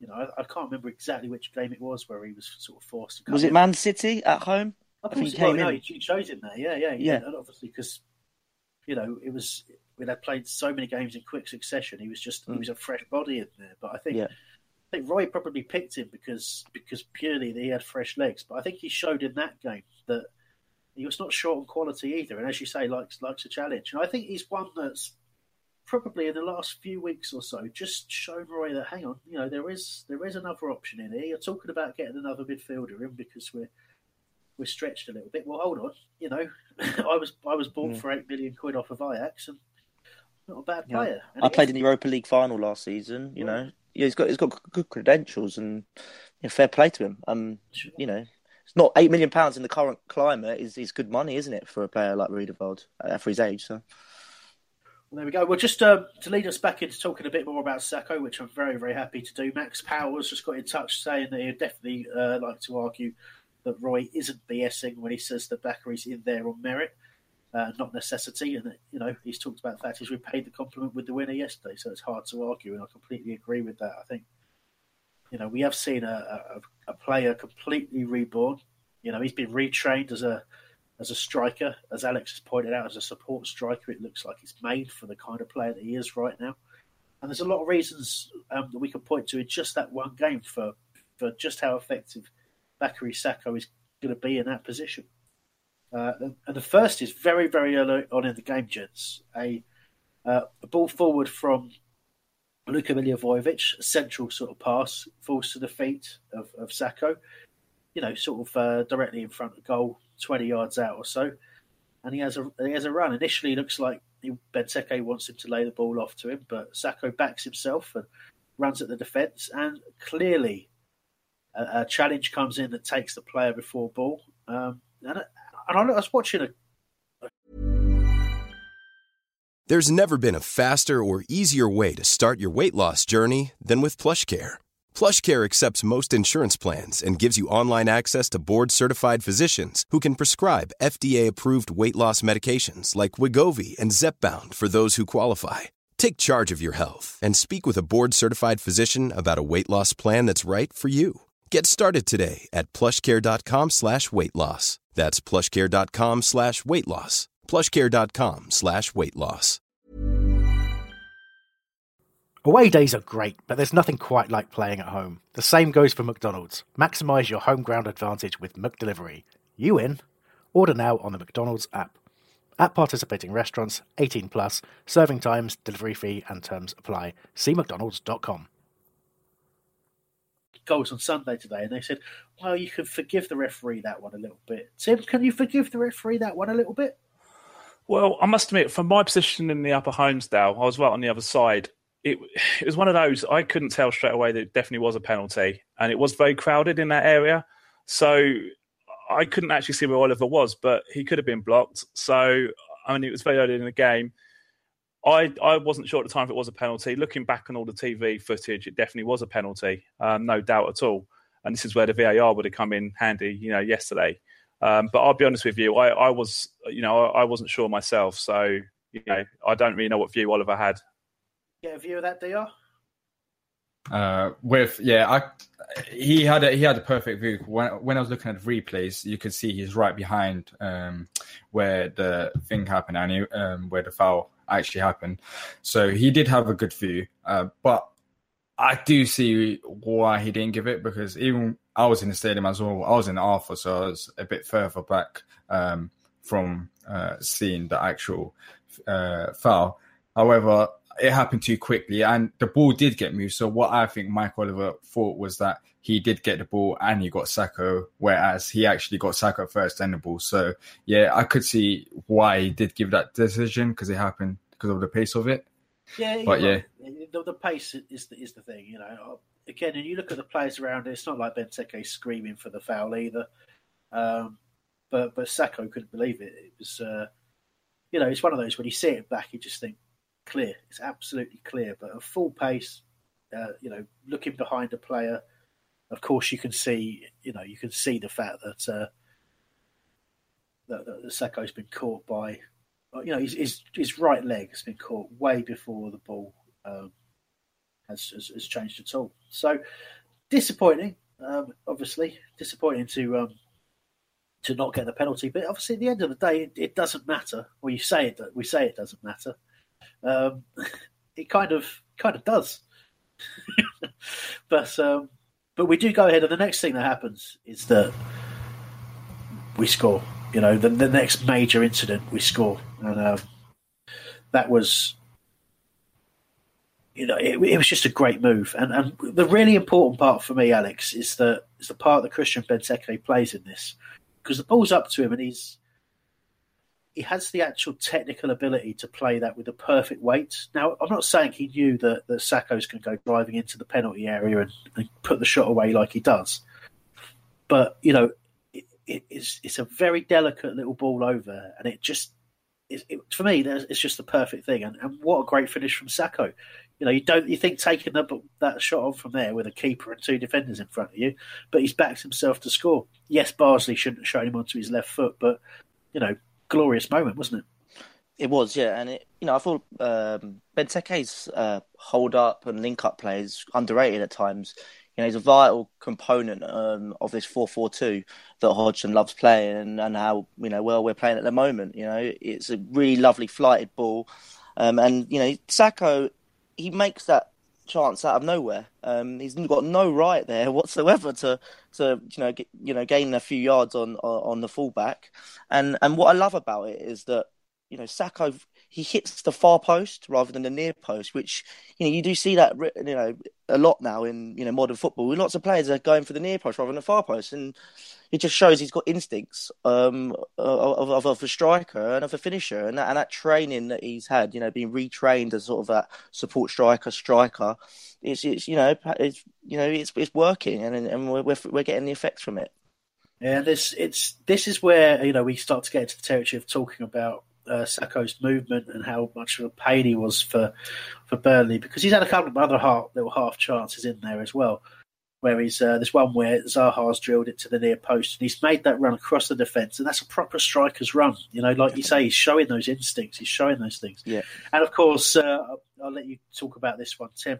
Speaker 2: You know, I, I, can't remember exactly which game it was where he was sort of forced to. Come
Speaker 4: was it
Speaker 2: in.
Speaker 4: Man City at home?
Speaker 2: I, think he came well, in. No, he chose him there. Yeah, yeah, yeah. And obviously, because you know, it was when they played so many games in quick succession, he was just mm. he was a fresh body in there. But I think yeah. I think Roy probably picked him because because purely he had fresh legs. But I think he showed in that game that he was not short on quality either. And as you say, likes likes a challenge. And I think he's one that's probably in the last few weeks or so just shown Roy that hang on, you know, there is there is another option in here. You're talking about getting another midfielder in because we're we're stretched a little bit. Well, hold on, you know, I was I was bought yeah. for eight million quid off of Ajax, and not a bad player.
Speaker 4: Yeah. I played in the Europa League final last season. You know, yeah, he's got he's got good credentials, and you know, fair play to him. Um, you know, it's not eight million pounds in the current climate is is good money, isn't it, for a player like Riedewald uh, for his age? So.
Speaker 2: Well, there we go. Well, just uh, to lead us back into talking a bit more about Sakho, which I'm very, very happy to do. Max Powers just got in touch saying that he'd definitely uh, like to argue that Roy isn't BSing when he says that Bakary's in there on merit, uh, not necessity. And, you know, he's talked about the fact he's repaid the compliment with the winner yesterday, so it's hard to argue, and I completely agree with that. I think, you know, we have seen a, a, a player completely reborn. You know, he's been retrained as a as a striker, as Alex has pointed out, as a support striker. It looks like he's made for the kind of player that he is right now. And there's a lot of reasons um, that we can point to in just that one game for for just how effective Bakary Sakho is going to be in that position. Uh, and the first is very, very early on in the game, gents. A, uh, a ball forward from Luka Milivojevic, a central sort of pass, falls to the feet of, of Sakho, you know, sort of uh, directly in front of goal, 20 yards out or so. And he has a he has a run. Initially, looks like Benteke wants him to lay the ball off to him, but Sakho backs himself and runs at the defence. And clearly, a, challenge comes in that takes the player before ball. Um, and, and I was watching a.
Speaker 7: There's never been a faster or easier way to start your weight loss journey than with PlushCare. PlushCare accepts most insurance plans and gives you online access to board-certified physicians who can prescribe FDA-approved weight loss medications like Wegovy and Zepbound for those who qualify. Take charge of your health and speak with a board-certified physician about a weight loss plan that's right for you. Get started today at plushcare.com slash weight loss. That's plushcare.com slash weight loss. Plushcare.com slash weight loss.
Speaker 8: Away days are great, but there's nothing quite like playing at home. The same goes for McDonald's. Maximize your home ground advantage with McDelivery. You in? Order now on the McDonald's app. At participating restaurants, 18 plus, serving times, delivery fee, and terms apply. See McDonald's.com
Speaker 2: goals on Sunday today, and they said, "Well, you can forgive the referee that one a little bit." Tim, can you forgive the referee that one a little bit?
Speaker 6: Well, I must admit, from my position in the Upper Holmesdale, I was right on the other side. It, it was one of those I couldn't tell straight away that it definitely was a penalty, and it was very crowded in that area, so I couldn't actually see where Oliver was, but he could have been blocked. So I mean, it was very early in the game. I, I wasn't sure at the time if it was a penalty. Looking back on all the TV footage, it definitely was a penalty, um, no doubt at all. And this is where the VAR would have come in handy, you know, yesterday. Um, but I'll be honest with you, I, I was, you know, I, I, wasn't sure myself. So, you know, I don't really know what view Oliver had.
Speaker 2: Get a view of that, DR?
Speaker 5: Uh, with yeah, I he had a he had a perfect view. When when I was looking at replays, you could see he's right behind um, where the thing happened and he, um, where the foul actually happened. So he did have a good view, uh, but I do see why he didn't give it because even I was in the stadium as well. I was in Alpha, so I was a bit further back um, from uh, seeing the actual uh, foul. However, it happened too quickly and the ball did get moved. So what I think Mike Oliver thought was that he did get the ball and he got Sakho, whereas he actually got Sakho first and the ball. So yeah, I could see why he did give that decision because it happened because of the pace of it.
Speaker 2: Yeah, but yeah, the, the, pace is the, is the thing. You know, again, and you look at the players around it. It's not like Benteke screaming for the foul either. Um, but but Sakho couldn't believe it. It was, uh, you know, it's one of those when you see it back, you just think clear. It's absolutely clear. But at full pace, uh, you know, looking behind a player, of course, you can see, you know, you can see the fact that uh, that, that Sakho's been caught by you know, his, his, his right leg has been caught way before the ball um, has, has, has changed at all. So disappointing, um, obviously disappointing to um, to not get the penalty. But obviously, at the end of the day, it, it doesn't matter. Well, you say it, we say it doesn't matter. Um, it kind of kind of does. but um, but we do go ahead, and the next thing that happens is that we score you know, the, the next major incident we score, and um, that was, you know, it, it, was just a great move. And and the really important part for me, Alex, is the is the part that Christian Benteke plays in this. because the ball's up to him and he's he has the actual technical ability to play that with the perfect weight. Now, I'm not saying he knew that, that Sakho's going to go driving into the penalty area and, and, put the shot away like he does. But, you know, it, it, it's, it's a very delicate little ball over, and it just, it, for me, it's just the perfect thing. And, and what a great finish from Sakho. You know, you don't you think taking the, that shot on from there with a keeper and two defenders in front of you, but he's backed himself to score. Yes, Bardsley shouldn't have shown him onto his left foot, but you know, glorious moment, wasn't it?
Speaker 4: It was, yeah, and it, you know, I thought um, Benteke's uh, hold up and link up play is underrated at times. You know, he's a vital component um, of this four four two that Hodgson loves playing, and, and how you know well we're playing at the moment. You know, it's a really lovely flighted ball, um, and you know, Sakho he makes that chance out of nowhere. Um, he's got no right there whatsoever to to you know get, you know gain a few yards on, on, the fullback. And and what I love about it is that you know Sakho he hits the far post rather than the near post, which you know you do see that you know a lot now in you know modern football. Lots of players are going for the near post rather than the far post, and it just shows he's got instincts um, of, of, of, a striker and of a finisher, and that, and that training that he's had, you know, being retrained as sort of that support striker, striker, it's, it's you know it's you know it's it's working, and and we're we're getting the effects from it.
Speaker 2: Yeah, this it's this is where you know we start to get into the territory of talking about uh, Sakho's movement and how much of a pain he was for for Burnley because he's had a couple of other half, little half chances in there as well. Where he's uh, there's one where Zaha's drilled it to the near post and he's made that run across the defence and that's a proper striker's run. You know, like you say, he's showing those instincts, he's showing those things.
Speaker 4: Yeah.
Speaker 2: And of course, uh, I'll, I'll let you talk about this one, Tim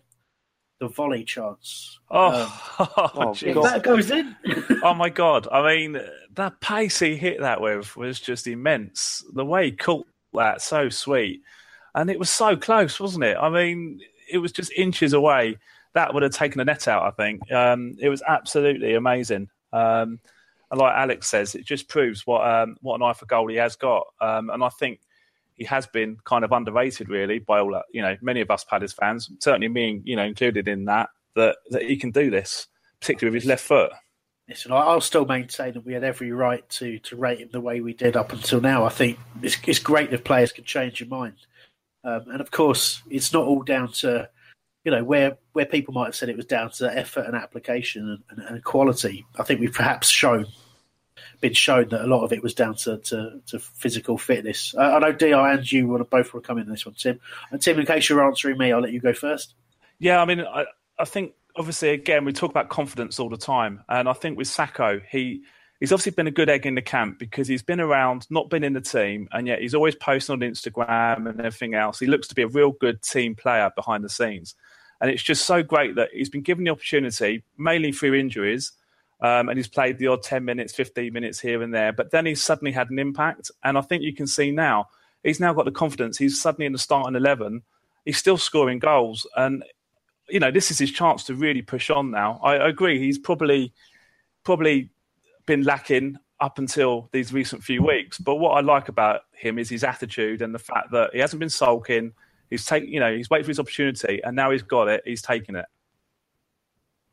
Speaker 2: the volley chance.
Speaker 6: Oh,
Speaker 2: um, oh that goes in.
Speaker 6: oh my god! I mean, that pace he hit that with was just immense. The way he caught that, so sweet, and it was so close, wasn't it? I mean, it was just inches away. That would have taken the net out. I think um, it was absolutely amazing. Um, and like Alex says, it just proves what um, what an eye for goal he has got. Um, and I think he has been kind of underrated, really, by all that, you know, many of us Palace fans, certainly me, you know, included in that, that, that he can do this, particularly with his left foot.
Speaker 2: Listen, I'll still maintain that we had every right to, to rate him the way we did up until now. I think it's, it's great if players can change your mind. Um, and of course, it's not all down to, you know, where, where people might have said it was down to effort and application and, and, quality. I think we've perhaps shown been shown that a lot of it was down to, to, to physical fitness. Uh, I know Di and you want to both want to come in this one, Tim. And Tim, in case you're answering me, I'll let you go first.
Speaker 6: Yeah, I mean, I, I think obviously again we talk about confidence all the time, and I think with Sakho, he he's obviously been a good egg in the camp because he's been around, not been in the team, and yet he's always posting on Instagram and everything else. He looks to be a real good team player behind the scenes. And it's just so great that he's been given the opportunity, mainly through injuries, um, and he's played the odd 10 minutes, 15 minutes here and there. But then he's suddenly had an impact. And I think you can see now, he's now got the confidence. He's suddenly in the starting 11. He's still scoring goals. And, you know, this is his chance to really push on now. I, I agree. He's probably, probably been lacking up until these recent few weeks. But what I like about him is his attitude and the fact that he hasn't been sulking. He's taking, you know, he's waiting for his opportunity, and now he's got it. He's taking it.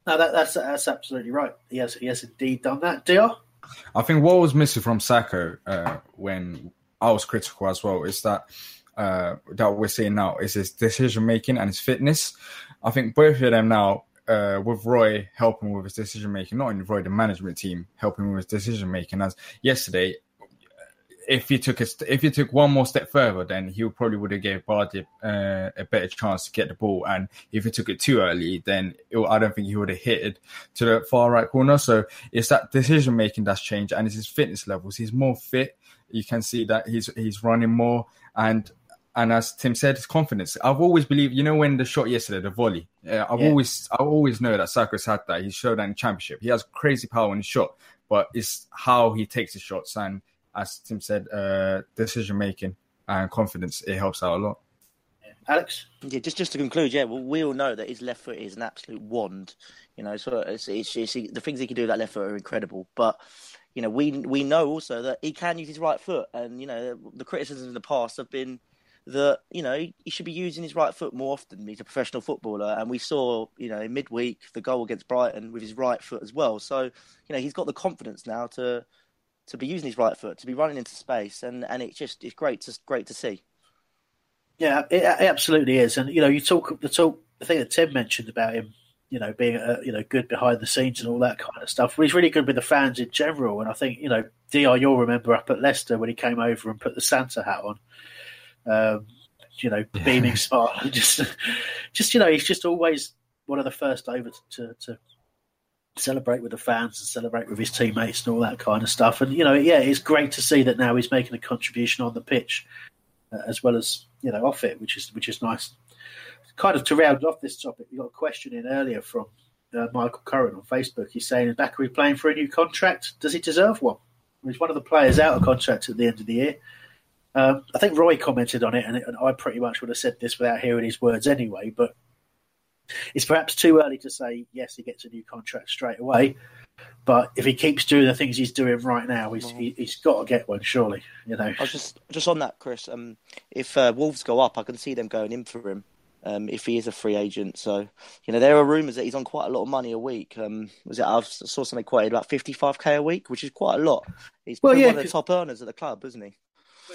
Speaker 2: No, that, that's that's absolutely right. He has he has indeed done that. Dr.
Speaker 5: I think what was missing from Sakho uh, when I was critical as well is that uh, that we're seeing now is his decision making and his fitness. I think both of them now, uh, with Roy helping with his decision making, not only Roy, the management team helping with his decision making. As yesterday, if he took a, if he took one more step further, then he probably would have gave Bardi uh, a better chance to get the ball. And if he took it too early, then it, I don't think he would have hit it to the far right corner. So it's that decision making that's changed, and it's his fitness levels. He's more fit. You can see that he's he's running more, and and as Tim said, his confidence. I've always believed, you know, when the shot yesterday, the volley. Uh, I've yeah. always I always know that Sakho's had that. He showed that in the championship. He has crazy power in his shot, but it's how he takes his shots and as Tim said, uh, decision making and confidence, it helps out a lot.
Speaker 2: Alex?
Speaker 4: Yeah, just just to conclude, yeah, well, we all know that his left foot is an absolute wand. You know, so it's, it's, it's, the things he can do with that left foot are incredible. But you know, we we know also that he can use his right foot, and you know, the criticisms in the past have been that you know he should be using his right foot more often. He's a professional footballer, and we saw you know in midweek the goal against Brighton with his right foot as well. So you know, he's got the confidence now to to be using his right foot, to be running into space, and, and it's just it's great to great to see.
Speaker 2: Yeah, it, it absolutely is, and you know, you talk the talk the thing that Tim mentioned about him, you know, being uh, you know good behind the scenes and all that kind of stuff. Well, he's really good with the fans in general, and I think you know, Dr. You'll remember up at Leicester when he came over and put the Santa hat on. Um, you know, beaming smile. Just, just you know, he's just always one of the first over to, to celebrate with the fans and celebrate with his teammates and all that kind of stuff. And you know, yeah, it's great to see that now he's making a contribution on the pitch uh, as well as you know off it, which is which is nice. Kind of to round off this topic, we got a question in earlier from uh, Michael Curran on Facebook. He's saying, "Is Bakary playing for a new contract? Does he deserve one? He's one of the players out of contract at the end of the year." Um, I think Roy commented on it, and, and I pretty much would have said this without hearing his words anyway. But it's perhaps too early to say yes, he gets a new contract straight away. But if he keeps doing the things he's doing right now, he's he, has got to get one, surely. You know.
Speaker 4: I was just just on that, Chris. Um, if uh, Wolves go up, I can see them going in for him. Um, if he is a free agent, so you know there are rumours that he's on quite a lot of money a week. Um, was it? I saw something quoted about fifty-five k a week, which is quite a lot. He's well, yeah, one of the top earners at the club, isn't he?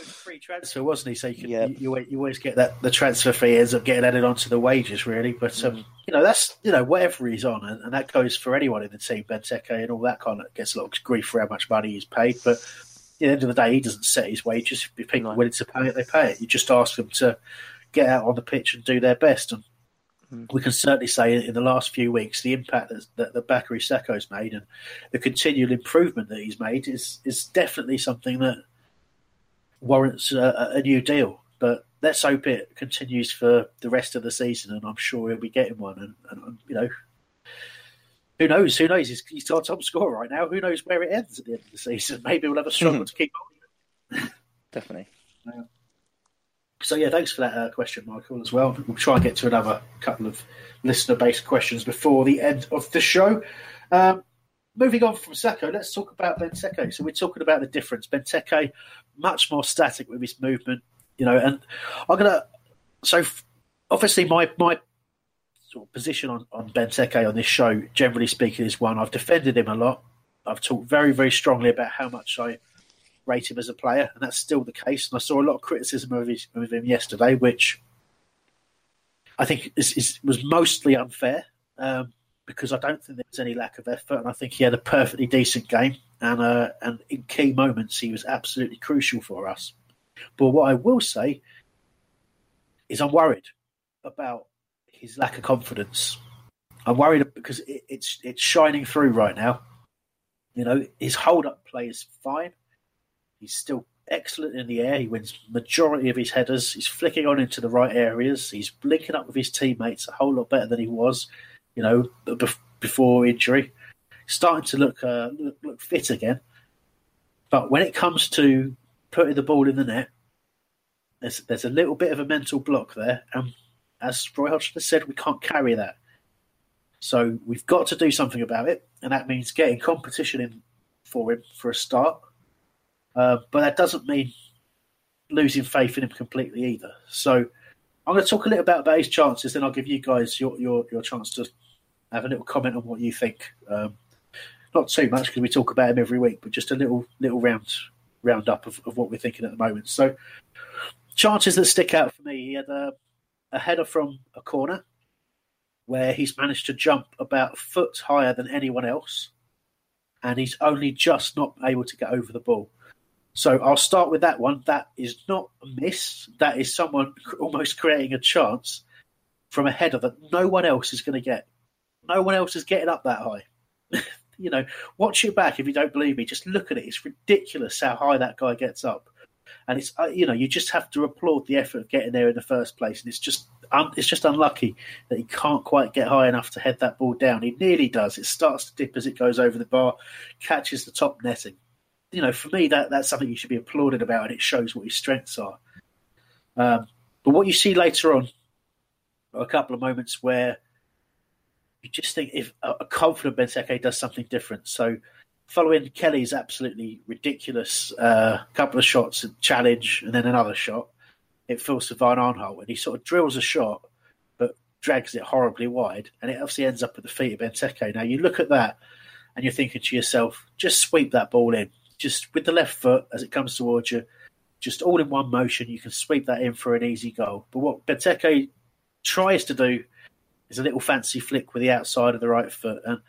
Speaker 2: Free transfer, wasn't he? So you, could, yep. you, you, you, always get that the transfer fee ends up getting added onto the wages, really. But um, mm. you know that's you know whatever he's on, and, and, that goes for anyone in the team. Benteke and all that kind of gets a lot of grief for how much money he's paid, but at the end of the day, he doesn't set his wages. If people are willing to pay it, they pay it. You just ask them to get out on the pitch and do their best. And mm. we can certainly say in the last few weeks, the impact that, that, that Bakary Sakho's made and the continual improvement that he's made is is definitely something that warrants a, a new deal. But let's hope it continues for the rest of the season, and I'm sure he'll be getting one. And, and you know, who knows? Who knows? He's, he's our top scorer right now. Who knows where it ends at the end of the season? Maybe we'll have a struggle to keep
Speaker 4: on. Definitely.
Speaker 2: So yeah, thanks for that uh, question, Michael, as well. We'll try and get to another couple of listener-based questions before the end of the show. Um, moving on from Sakho, let's talk about Benteke. So we're talking about the difference. Benteke, much more static with his movement, you know, and I'm gonna. So obviously, my my sort of position on on Benteke on this show, generally speaking, is one I've defended him a lot. I've talked very very strongly about how much I rate him as a player, and that's still the case. And I saw a lot of criticism of, his, of him yesterday, which I think is, is, was mostly unfair. Um, because I don't think there was any lack of effort, and I think he had a perfectly decent game, and uh, and in key moments he was absolutely crucial for us. But what I will say is I'm worried about his lack of confidence. I'm worried because it, it's it's shining through right now. You know, his hold up play is fine. He's still excellent in the air. He wins majority of his headers. He's flicking on into the right areas. He's linking up with his teammates a whole lot better than he was you know, before injury, starting to look, uh, look, look fit again. But when it comes to putting the ball in the net, there's there's a little bit of a mental block there, and as Roy Hodgson has said, we can't carry that. So we've got to do something about it, and that means getting competition in for him for a start. Uh, but that doesn't mean losing faith in him completely either. So I'm going to talk a little bit about his chances, then I'll give you guys your your, your chance to have a little comment on what you think. Um, not too much because we talk about him every week, but just a little little round round up of, of what we're thinking at the moment. So, chances that stick out for me: he had a, a header from a corner where he's managed to jump about a foot higher than anyone else, and he's only just not able to get over the ball. So I'll start with that one. That is not a miss. That is someone almost creating a chance from a header that no one else is going to get. No one else is getting up that high. you know, watch it back if you don't believe me. Just look at it. It's ridiculous how high that guy gets up, and it's uh, you know you just have to applaud the effort of getting there in the first place. And it's just um, it's just unlucky that he can't quite get high enough to head that ball down. He nearly does. It starts to dip as it goes over the bar, catches the top netting. You know, for me that that's something you should be applauded about, and it shows what his strengths are. Um, but what you see later on, a couple of moments where you just think if a confident Benteke does something different. So following Kelly's absolutely ridiculous uh, couple of shots, and challenge, and then another shot, it falls to Van Aanholt, and he sort of drills a shot, but drags it horribly wide, and it obviously ends up at the feet of Benteke. Now you look at that, and you're thinking to yourself, just sweep that ball in, just with the left foot as it comes towards you, just all in one motion, you can sweep that in for an easy goal. But what Benteke tries to do is a little fancy flick with the outside of the right foot, and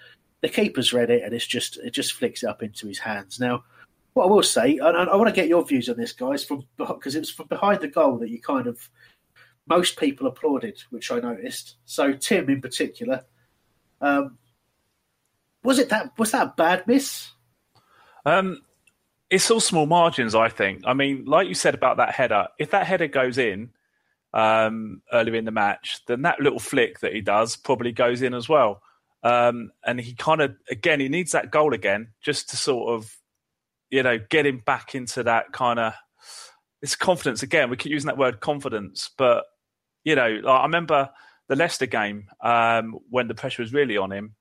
Speaker 2: the keeper's read it, and it's just it just flicks it up into his hands. Now, what I will say, and I, I want to get your views on this, guys, from because it was from behind the goal that you kind of most people applauded, which I noticed. So Tim, in particular, um, was it that was that a bad miss?
Speaker 6: Um, it's all small margins, I think. I mean, like you said about that header, if that header goes in um, earlier in the match, then that little flick that he does probably goes in as well. Um, and he kind of, again, he needs that goal again just to sort of, you know, get him back into that kind of. It's confidence again. We keep using that word confidence, but you know, like I remember the Leicester game um, when the pressure was really on him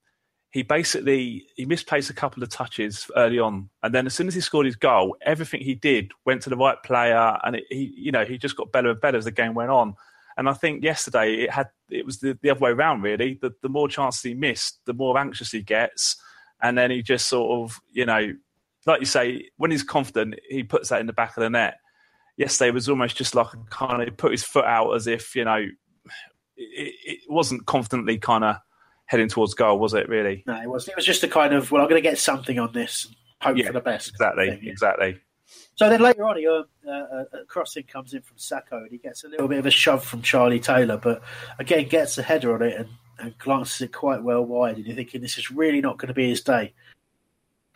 Speaker 6: he basically he misplaced a couple of touches early on, and then as soon as he scored his goal, everything he did went to the right player, and it, he you know he just got better and better as the game went on. And I think yesterday it had it was the, the other way around really. The, the more chances he missed, the more anxious he gets, and then he just sort of you know, like you say, when he's confident, he puts that in the back of the net. Yesterday was almost just like kind of put his foot out as if you know it, it wasn't confidently kind of heading towards goal, was it? Really?
Speaker 2: No, it was. It was just a kind of well, I'm going to get something on this, hope yeah, for the best.
Speaker 6: Exactly, thing, yeah. exactly.
Speaker 2: So then later on, he, uh, uh, a crossing comes in from Sakho, and he gets a little bit of a shove from Charlie Taylor, but again gets a header on it and, and glances it quite well wide, and you're thinking this is really not going to be his day.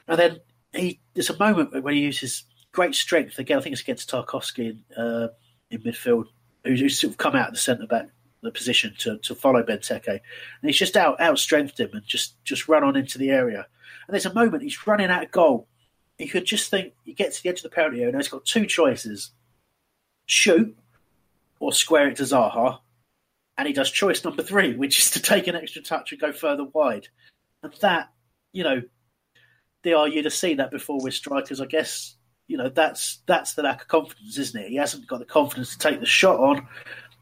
Speaker 2: And then he there's a moment when he uses great strength again. I think it's against Tarkowski in, uh, in midfield, who's, who's sort of come out of the centre back the position to, to follow Benteke. And he's just out outstrengthened him and just, just run on into the area. And there's a moment he's running out of goal. He could just think he gets to the edge of the penalty area and he's got two choices shoot or square it to Zaha. And he does choice number three, which is to take an extra touch and go further wide. And that, you know, DR, you'd have seen that before with strikers. I guess, you know, that's that's the lack of confidence, isn't it? He hasn't got the confidence to take the shot on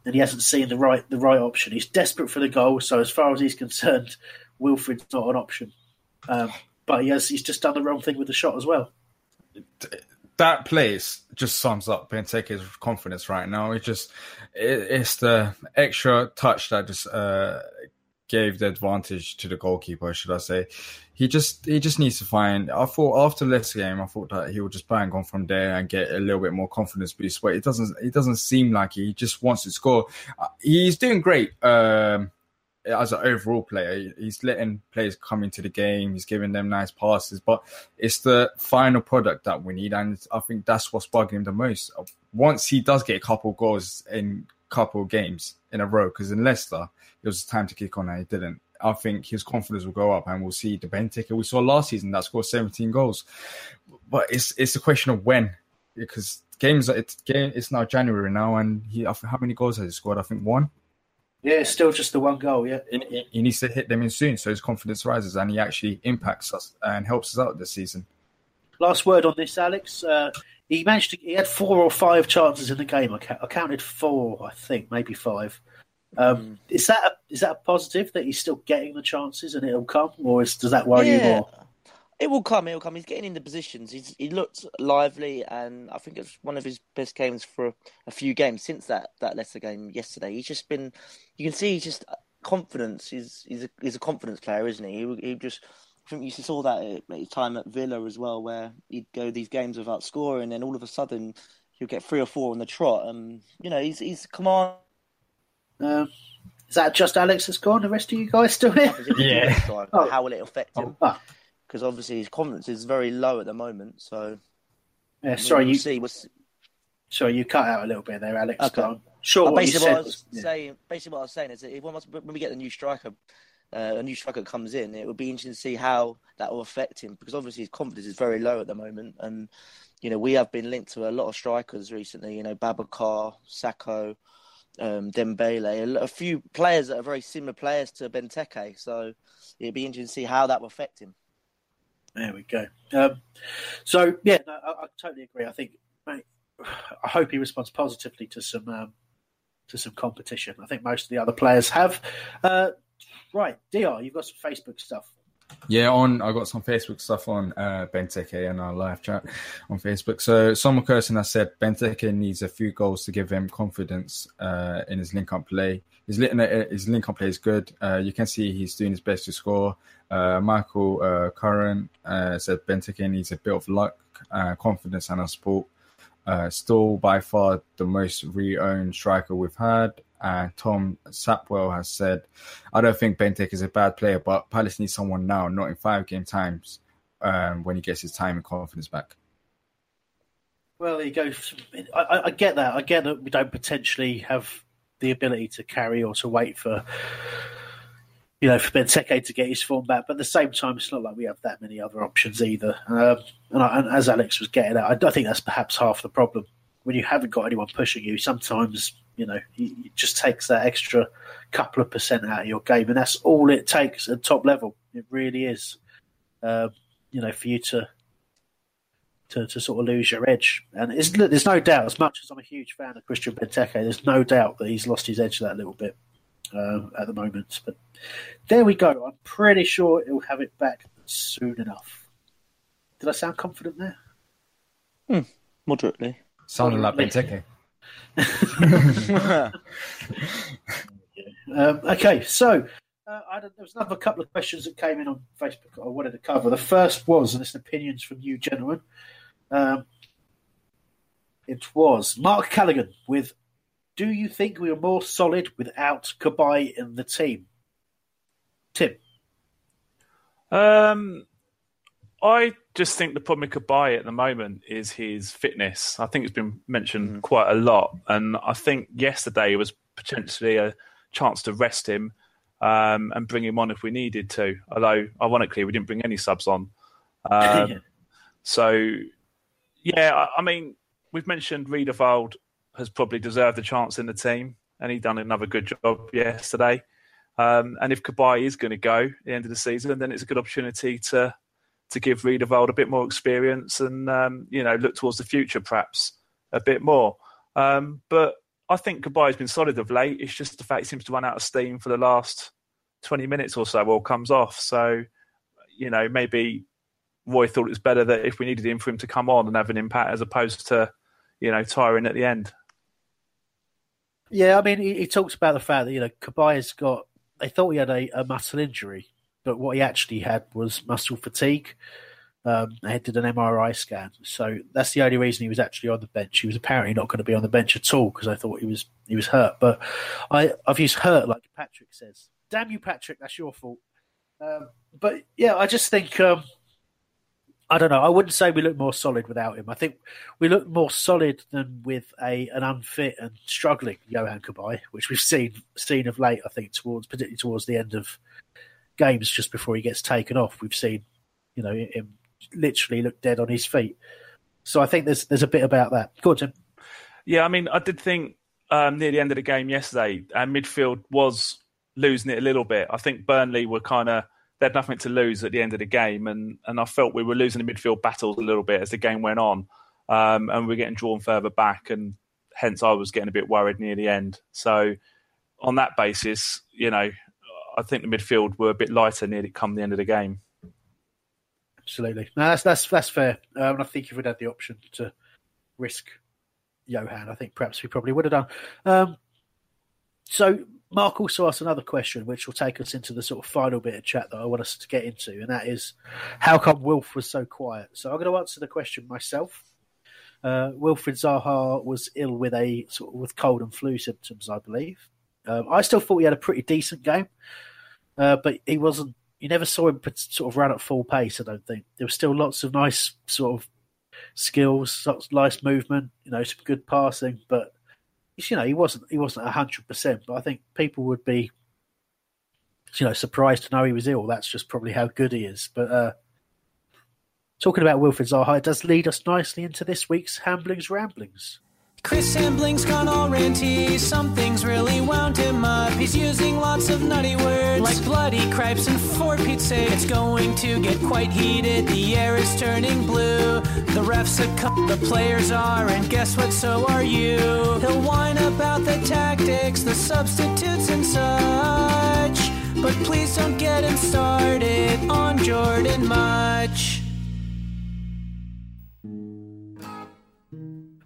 Speaker 2: and he hasn't seen the right the right option. He's desperate for the goal, so as far as he's concerned, Wilfried's not an option. Um, but he has, he's just done the wrong thing with the shot as well.
Speaker 5: That place just sums up Benteke's confidence right now. It's just it, it's the extra touch that just uh, gave the advantage to the goalkeeper, should I say? He just he just needs to find. I thought after this game, I thought that he would just bang on from there and get a little bit more confidence boost. But it doesn't. It doesn't seem like he just wants to score. Uh, he's doing great. Um, as an overall player, he's letting players come into the game. He's giving them nice passes, but it's the final product that we need, and I think that's what's bugging him the most. Once he does get a couple goals in couple games in a row, because in Leicester it was time to kick on and he didn't. I think his confidence will go up and we'll see the Benteke we saw last season that scored 17 goals. But it's it's a question of when because games it's game it's now January now and he how many goals has he scored? I think one.
Speaker 2: Yeah, it's still just the one goal. Yeah,
Speaker 5: he, he needs to hit them in soon so his confidence rises and he actually impacts us and helps us out this season.
Speaker 2: Last word on this, Alex. Uh, he managed to. He had four or five chances in the game. I, I counted four, I think, maybe five. Um, mm. Is that a, is that a positive that he's still getting the chances and it'll come, or is, does that worry yeah. you more?
Speaker 4: It will come. It will come. He's getting in the positions. He's he looked lively, and I think it's one of his best games for a few games since that that Leicester game yesterday. He's just been. You can see he's just confidence. He's he's a, he's a confidence player, isn't he? He, he just. I think you saw that at his time at Villa as well, where he'd go these games without scoring, and all of a sudden he'll get three or four on the trot. And you know, he's he's command
Speaker 2: um, is that just Alex that's gone? The rest of you guys still here?
Speaker 4: yeah. oh. How will it affect him? Because oh. obviously his confidence is very low at the moment. So
Speaker 2: yeah, sorry,
Speaker 4: we'll
Speaker 2: you
Speaker 4: see. We'll
Speaker 2: Sorry, you cut out a little bit there, Alex. Okay. Sure.
Speaker 4: What basically,
Speaker 2: what
Speaker 4: I was yeah. saying, basically what I was saying is that when we get the new striker, uh, a new striker comes in, it would be interesting to see how that will affect him because obviously his confidence is very low at the moment, and you know we have been linked to a lot of strikers recently. You know, Babacar, Sakho, um, Dembele, a, a, few players that are very similar players to Benteke. So it'd be interesting to see how that will affect him.
Speaker 2: There we go. Um, so yeah, no, I, I, totally agree. I think, mate, I hope he responds positively to some um, to some competition. I think most of the other players have. Uh, right, Dr, you've got some Facebook stuff.
Speaker 5: Yeah, on I got some Facebook stuff on uh, Benteke and our live chat on Facebook. So someone Kirsten has said Benteke needs a few goals to give him confidence uh, in his link up play. His, his link up play is good. Uh, you can see he's doing his best to score. Uh, Michael uh, Curran uh, said Benteke needs a bit of luck, uh, confidence, and a support. Uh, still by far the most re-owned striker we've had. And Tom Sapwell has said, I don't think Benteke is a bad player, but Palace needs someone now, not in five game times um, when he gets his time and confidence back.
Speaker 2: Well, he goes. I, I, get that. I get that we don't potentially have the ability to carry or to wait for you know, for Benteke to get his form back. But at the same time, it's not like we have that many other options either. Um, and, I, and, as Alex was getting at, I, I, think that's perhaps half the problem. When you haven't got anyone pushing you, sometimes, you know, it just takes that extra couple of percent out of your game. And that's all it takes at top level. It really is, um, you know, for you to, to, to sort of lose your edge. And there's no doubt, as much as I'm a huge fan of Christian Benteke, there's no doubt that he's lost his edge that little bit uh, at the moment. But there we go. I'm pretty sure he'll have it back soon enough. Did I sound confident there?
Speaker 4: Hmm, moderately.
Speaker 5: Sounding like Benteke.
Speaker 2: um, okay, so uh, there was another couple of questions that came in on Facebook I wanted to cover. The first was, and it's opinions from you gentlemen. Um, it was Mark Callaghan with do you think we are more solid without Cabaye in the team? Tim.
Speaker 6: Um, I just think the problem with Cabaye at the moment is his fitness. I think it's been mentioned mm-hmm. quite a lot, and I think yesterday was potentially a chance to rest him um, and bring him on if we needed to. Although, ironically, we didn't bring any subs on. Um, so, yeah, I, I, mean, we've mentioned Riedewald has probably deserved a chance in the team, and he done another good job yesterday. Um, and if Cabaye is going to go at the end of the season, then it's a good opportunity to to give Riedewald a bit more experience and um, you know look towards the future perhaps a bit more. Um, but I think Cabaye's been solid of late. It's just the fact he seems to run out of steam for the last twenty minutes or so, or comes off. So you know maybe Roy thought it was better that if we needed him for him to come on and have an impact as opposed to you know tiring at the end.
Speaker 2: Yeah, I mean, he, he talks about the fact that you know Cabaye's got. They thought he had a, a muscle injury, but what he actually had was muscle fatigue. Um, they did an MRI scan, so that's the only reason he was actually on the bench. He was apparently not going to be on the bench at all because I thought he was he was hurt. But I, I've used hurt like Patrick says. Damn you, Patrick! That's your fault. Um, but yeah, I just think um, I don't know. I wouldn't say we look more solid without him. I think we look more solid than with a an unfit and struggling Johan Cabaye, which we've seen seen of late. I think towards particularly towards the end of games, just before he gets taken off, we've seen you know him literally look dead on his feet. So I think there's there's a bit about that. Go on,
Speaker 6: Yeah, I mean, I did think um, near the end of the game yesterday, our midfield was losing it a little bit. I think Burnley were kind of they had nothing to lose at the end of the game, and and I felt we were losing the midfield battles a little bit as the game went on, um, and we are getting drawn further back, and hence I was getting a bit worried near the end. So on that basis, you know, I think the midfield were a bit lighter near it come the end of the game.
Speaker 2: Absolutely, no, that's that's that's fair. Um, I think if we'd had the option to risk Johan, I think perhaps we probably would have done. Um, so Mark also asked another question, which will take us into the sort of final bit of chat that I want us to get into, and that is, how come Wilf was so quiet? So I'm going to answer the question myself. Uh, Wilfried Zaha was ill with a sort of with cold and flu symptoms, I believe. Um, I still thought he had a pretty decent game, uh, but he wasn't. You never saw him sort of run at full pace. I don't think there were still lots of nice sort of skills, lots of nice movement, you know, some good passing, but you know, he wasn't he wasn't hundred percent, but I think people would be, you know, surprised to know he was ill. That's just probably how good he is. But uh, talking about Wilfried Zaha, it does lead us nicely into this week's Hamblings Ramblings.
Speaker 9: Chris Hambling's gone all ranty. Something's really wound him up. He's using lots of nutty words like bloody cripes and for Pete's sake. It's going to get quite heated. The air is turning blue. The refs a cut, the players are, and guess what? So are you. He'll whine about the tactics, the substitutes, and such. But please don't get him started on Jordan Mutch.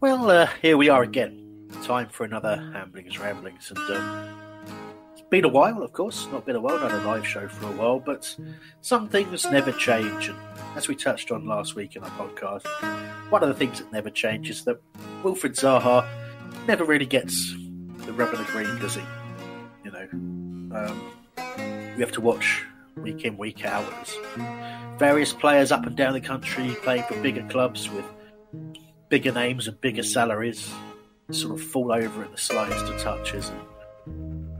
Speaker 2: Well, uh, here we are again. Time for another Hamblings Ramblings. And um, it's been a while, of course. Not been a while, not a live show for a while, but some things never change. And as we touched on last week in our podcast, one of the things that never changes is that Wilfried Zaha never really gets the rub of the green, does he? You know, um, we have to watch week in, week out various players up and down the country playing for bigger clubs with bigger names and bigger mm. salaries sort of fall over at the slightest of touches and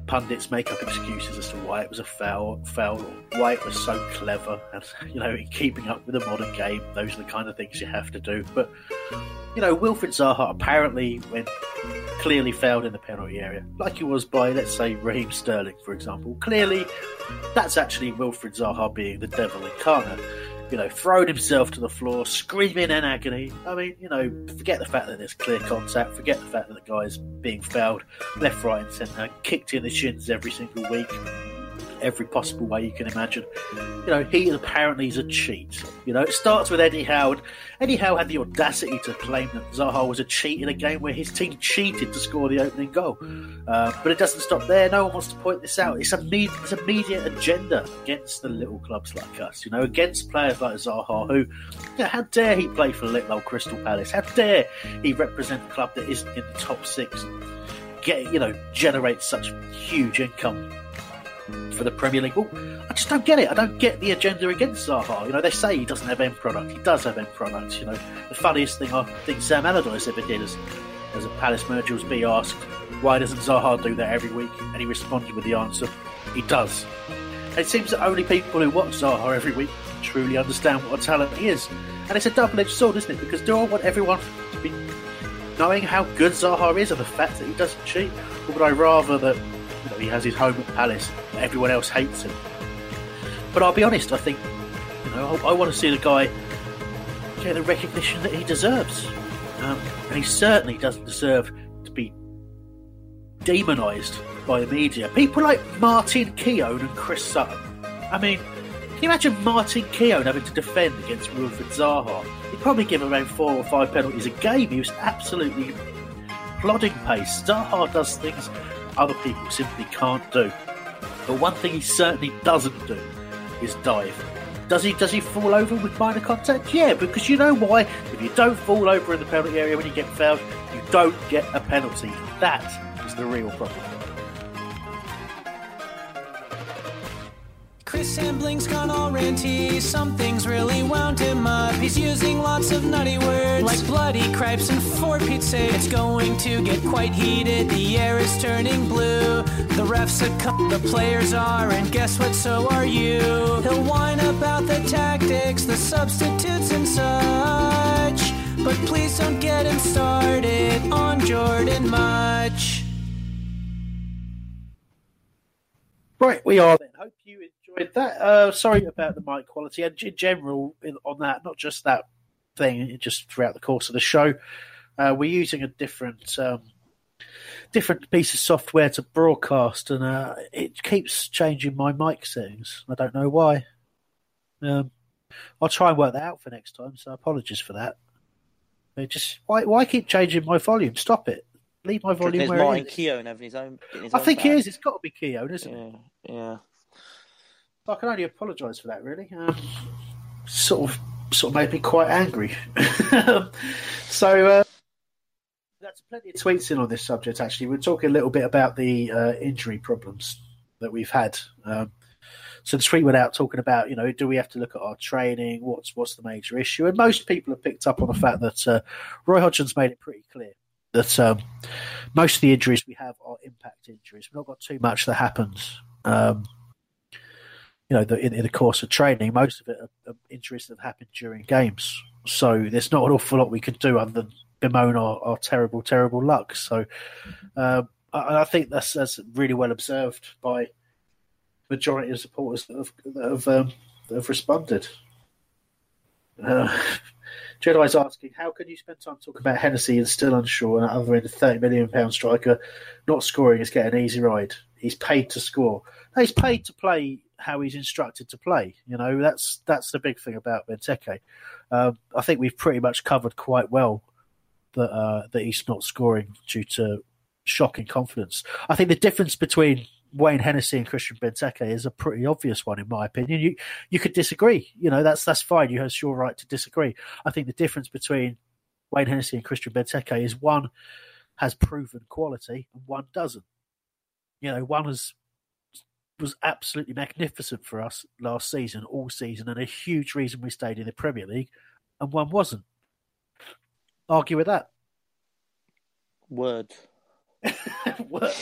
Speaker 2: pundits make up excuses as to why it was a foul, foul or why it was so clever and you know in keeping up with the modern game. Those are the kind of things you have to do. But you know Wilfried Zaha apparently when clearly failed in the penalty area like he was by let's say Raheem Sterling for example. Clearly that's actually Wilfried Zaha being the devil incarnate you know, throwing himself to the floor, screaming in agony. I mean, you know, forget the fact that there's clear contact, forget the fact that the guy's being fouled left, right, and centre, kicked in the shins every single week, every possible way you can imagine. You know, he apparently is a cheat. You know, it starts with Eddie Howard. Eddie Howe had the audacity to claim that Zaha was a cheat in a game where his team cheated to score the opening goal. Uh, but it doesn't stop there. No one wants to point this out. It's a, it's a media agenda against the little clubs like us, you know, against players like Zaha, who, you know, how dare he play for little old Crystal Palace? How dare he represent a club that isn't in the top six? Get, you know, generate such huge income for the Premier League. Well, I just don't get it. I don't get the agenda against Zaha. You know, they say he doesn't have end product. He does have end product. You know, the funniest thing I think Sam Allardyce ever did is, as a Palace manager was be asked, why doesn't Zaha do that every week? And he responded with the answer, he does. And it seems that only people who watch Zaha every week truly understand what a talent he is. And it's a double-edged sword, isn't it? Because do I want everyone to be knowing how good Zaha is and the fact that he doesn't cheat? Or would I rather that you know, he has his home at Palace, everyone else hates him? But I'll be honest, I think, you know, I, I want to see the guy get the recognition that he deserves. Um, and he certainly doesn't deserve to be demonised by the media. People like Martin Keown and Chris Sutton. I mean, can you imagine Martin Keown having to defend against Wilfried Zaha? He'd probably give around four or five penalties a game. He was absolutely plodding pace. Zaha does things other people simply can't do. But one thing he certainly doesn't do is dive. Does he does he fall over with minor contact? Yeah, because you know why? If you don't fall over in the penalty area when you get fouled, you don't get a penalty. That is the real problem.
Speaker 9: Chris Hambling's gone all ranty. Something's really wound him up. He's using lots of nutty words like bloody cripes and for Pete's sake. It's going to get quite heated. The air is turning blue. The refs are cut, the players are, and guess what? So are you. He'll whine about the tactics, the substitutes, and such. But please don't get him started on Jordan Mutch.
Speaker 2: Right, we are then. Hope you enjoyed that. Uh, sorry about the mic quality and in general on that, not just that thing, just throughout the course of the show. Uh, we're using a different um, different piece of software to broadcast, and uh, it keeps changing my mic settings. I don't know why. Um, I'll try and work that out for next time. So apologies for that. It just why why keep changing my volume? Stop it. Leave my volume where
Speaker 4: Martin
Speaker 2: it is.
Speaker 4: Keown having his own. his
Speaker 2: I
Speaker 4: own
Speaker 2: think it
Speaker 4: bag.
Speaker 2: is. It's got to be Keown, isn't it?
Speaker 4: Yeah, yeah.
Speaker 2: I can only apologise for that. Really, um, sort of, sort of made me quite angry. so uh, that's plenty of tweets in on this subject. Actually, we're talking a little bit about the uh, injury problems that we've had. Um, so the tweet went out talking about, you know, do we have to look at our training? What's what's the major issue? And most people have picked up on the fact that uh, Roy Hodgson's made it pretty clear that um, most of the injuries we have are impact injuries. We've not got too much that happens. Um, you know, the, in, in the course of training, most of it are, are injuries that have happened during games. So there's not an awful lot we can do other than bemoan our, our terrible, terrible luck. So um, I, I think that's that's really well observed by majority of supporters that have, that have, um, that have responded. Uh, Jedi's asking, how can you spend time talking about Hennessey and still unsure, and other than a thirty million pound striker not scoring is getting an easy ride? He's paid to score. No, he's paid to play how he's instructed to play. You know, that's that's the big thing about Benteke. Um, I think we've pretty much covered quite well that uh, that he's not scoring due to shocking confidence. I think the difference between Wayne Hennessey and Christian Benteke is a pretty obvious one, in my opinion. You you could disagree, you know, that's that's fine. You have your right to disagree. I think the difference between Wayne Hennessey and Christian Benteke is one has proven quality and one doesn't. You know, one has was absolutely magnificent for us last season, all season, and a huge reason we stayed in the Premier League, and one wasn't. Argue with that.
Speaker 4: Word.
Speaker 2: Word.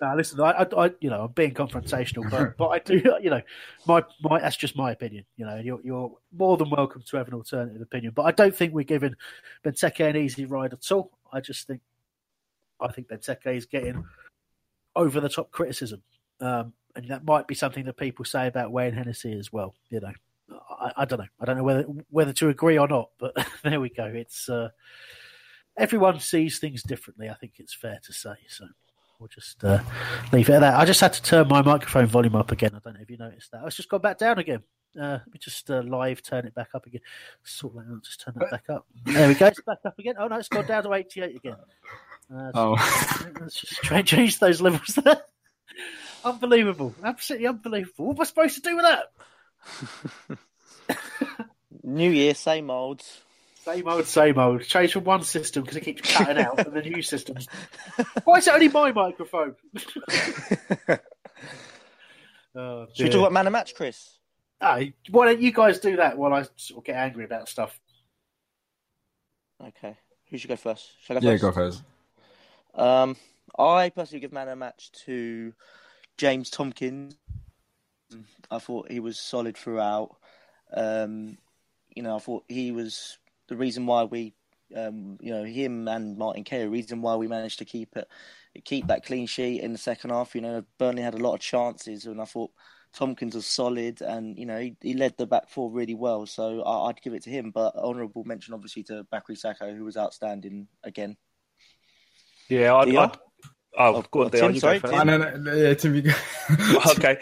Speaker 2: Now, listen, I, I, you know, I'm being confrontational, but, but I do, you know, my, my, that's just my opinion. You know, you're, you're more than welcome to have an alternative opinion, but I don't think we're giving Benteke an easy ride at all. I just think, I think Benteke is getting over the top criticism, um, and that might be something that people say about Wayne Hennessey as well. You know, I, I don't know, I don't know whether whether to agree or not, but there we go. It's uh, everyone sees things differently. I think it's fair to say so. We'll just uh, leave it at that. I just had to turn my microphone volume up again. I don't know if you noticed that. It's just gone back down again. Uh, let me just uh, live turn it back up again. Sort that out. Just turn that back up. There we go. It's back up again. Oh no, it's gone down to eighty-eight again. Uh,
Speaker 5: Oh.
Speaker 2: let's just try and change those levels there. Unbelievable, absolutely unbelievable. What am I supposed to do with that?
Speaker 4: New year, same old.
Speaker 2: Same old, same old. Change from one system because it keeps cutting out, and the new systems. Why is it only my microphone? oh,
Speaker 4: Should we
Speaker 2: dear.
Speaker 4: talk about man of match, Chris?
Speaker 2: Ah, why don't you guys do that while I sort of get angry about stuff?
Speaker 4: Okay. Who should go first? Should I go
Speaker 5: Yeah,
Speaker 4: first?
Speaker 5: go first.
Speaker 4: Um, I personally give man of match to James Tomkins. I thought he was solid throughout. Um, you know, I thought he was the reason why we, um, you know, him and Martin Kerr, reason why we managed to keep it, keep that clean sheet in the second half. You know, Burnley had a lot of chances, and I thought Tomkins was solid, and you know, he, he led the back four really well. So I, I'd give it to him. But honourable mention, obviously, to Bakary Sakho, who was outstanding again.
Speaker 6: Yeah, I'd. I'd oh,
Speaker 4: Oh,
Speaker 6: go on,
Speaker 4: oh, Tim,
Speaker 6: you
Speaker 4: sorry,
Speaker 6: go
Speaker 4: Tim.
Speaker 6: first.
Speaker 5: Ah, no, no, yeah, Tim, you go.
Speaker 6: okay.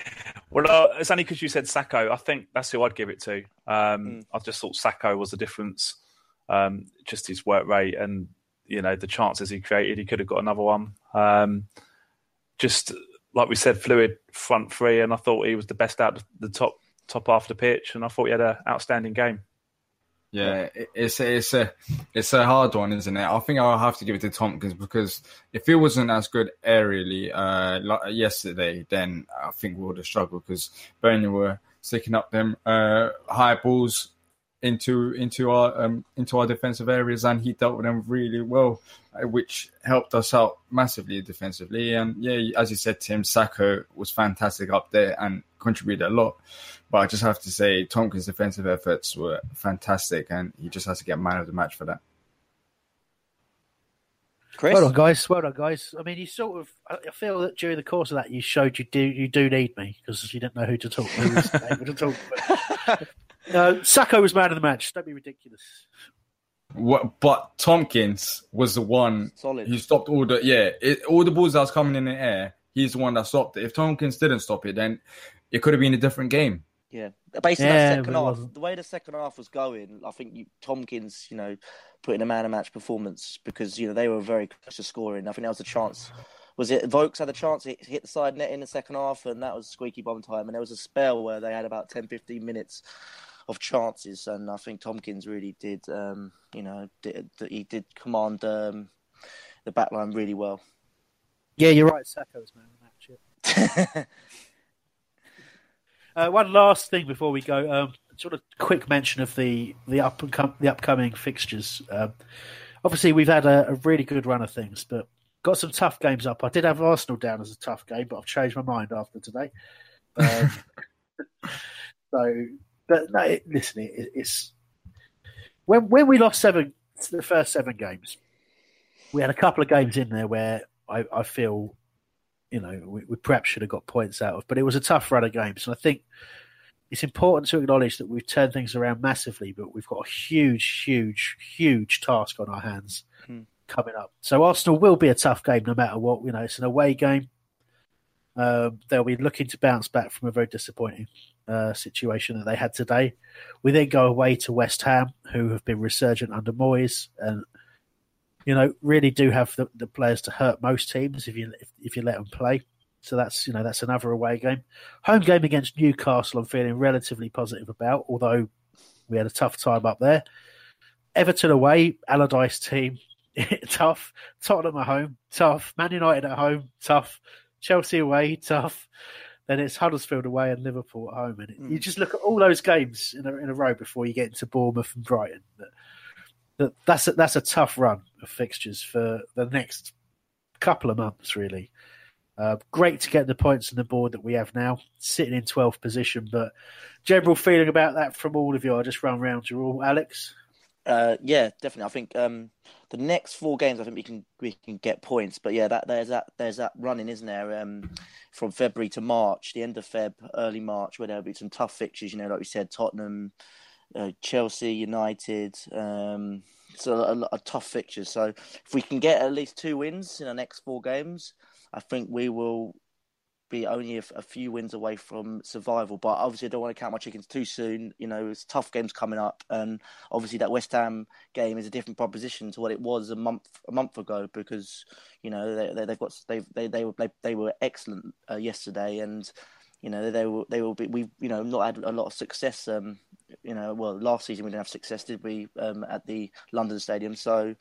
Speaker 6: Well, uh, it's only because you said Sakho. I think that's who I'd give it to. Um, I just thought Sakho was the difference. Um, just his work rate and you know the chances he created. He could have got another one. Um, just like we said, fluid front three, and I thought he was the best out of the top top half of the pitch, and I thought he had an outstanding game.
Speaker 5: Yeah, it's a, it's a it's a hard one, isn't it? I think I'll have to give it to Tomkins because if he wasn't as good aerially uh, like yesterday, then I think we would have struggled because Burnley were sticking up them uh, high balls into into our um, into our defensive areas, and he dealt with them really well, uh, which helped us out massively defensively. And yeah, as you said, Tim Sakho was fantastic up there and contributed a lot. But I just have to say, Tomkins' defensive efforts were fantastic, and he just has to get man of the match for that.
Speaker 4: Chris,
Speaker 2: Well done, guys. Well done, guys. I mean, you sort of. I I feel that during the course of that, you showed you do you do need me because you didn't know who to talk. Who was able to talk. But, uh, Sakho was man of the match. Don't be ridiculous.
Speaker 5: What, but Tomkins was the one
Speaker 4: Solid.
Speaker 5: who stopped all the yeah it, all the balls that was coming in the air. He's the one that stopped it. If Tomkins didn't stop it, then it could have been a different game.
Speaker 4: Yeah, basically
Speaker 2: Yeah,
Speaker 4: that second half,
Speaker 2: wasn't.
Speaker 4: the way the second half was going, I think you, Tomkins, you know, put in a man of match performance because you know they were very close to scoring. I think that was a chance. Was it Vokes had a chance to hit, hit the side net in the second half, and that was squeaky bomb time. And there was a spell where they had about 10, 15 minutes of chances, and I think Tomkins really did, um, you know, did, he did command um, the back line really well.
Speaker 2: Yeah, you're right. Sakho was man of the Uh, one last thing before we go, um, sort of quick mention of the the up and com- the upcoming fixtures. Um, obviously, we've had a, a really good run of things, but got some tough games up. I did have Arsenal down as a tough game, but I've changed my mind after today. Um, so, but no, it, listen, it, it's when when we lost seven the first seven games, we had a couple of games in there where I, I feel you know, we, we perhaps should have got points out of. But it was a tough run of games, and I think it's important to acknowledge that we've turned things around massively, but we've got a huge, huge, huge task on our hands
Speaker 4: Hmm.
Speaker 2: coming up. So Arsenal will be a tough game no matter what. You know, it's an away game. Um, they'll be looking to bounce back from a very disappointing uh, situation that they had today. We then go away to West Ham, who have been resurgent under Moyes, and you know really do have the, the players to hurt most teams if you if, if you let them play. So that's you know that's another away game. Home game against Newcastle, I'm feeling relatively positive about, although we had a tough time up there. Everton away, Allardyce team, tough. Tottenham at home, tough. Man United at home, tough. Chelsea away, tough. Then it's Huddersfield away and Liverpool at home. And it, you just look at all those games in a, in a row before you get into Bournemouth and Brighton. That, that that's a, that's a tough run of fixtures for the next couple of months, really. Uh, great to get the points on the board that we have now, sitting in 12th position. But general feeling about that from all of you, I'll just run round you all. Alex?
Speaker 4: Uh, yeah, definitely. I think um, the next four games, I think we can we can get points. But yeah, that there's that there's that running, isn't there? Um, from February to March, the end of Feb, early March, where there'll be some tough fixtures. You know, like we said, Tottenham, uh, Chelsea, United. Um, so a, of tough fixtures. So if we can get at least two wins in the next four games, I think we will be only a, a, few wins away from survival. But obviously, I don't want to count my chickens too soon. You know, it's tough games coming up, and obviously that West Ham game is a different proposition to what it was a month a month ago because you know they, have got they they they were they, they were excellent uh, yesterday, and you know they will they will be we you know not had a lot of success. Um, you know, well, last season we didn't have success, did we? Um, at the London Stadium, so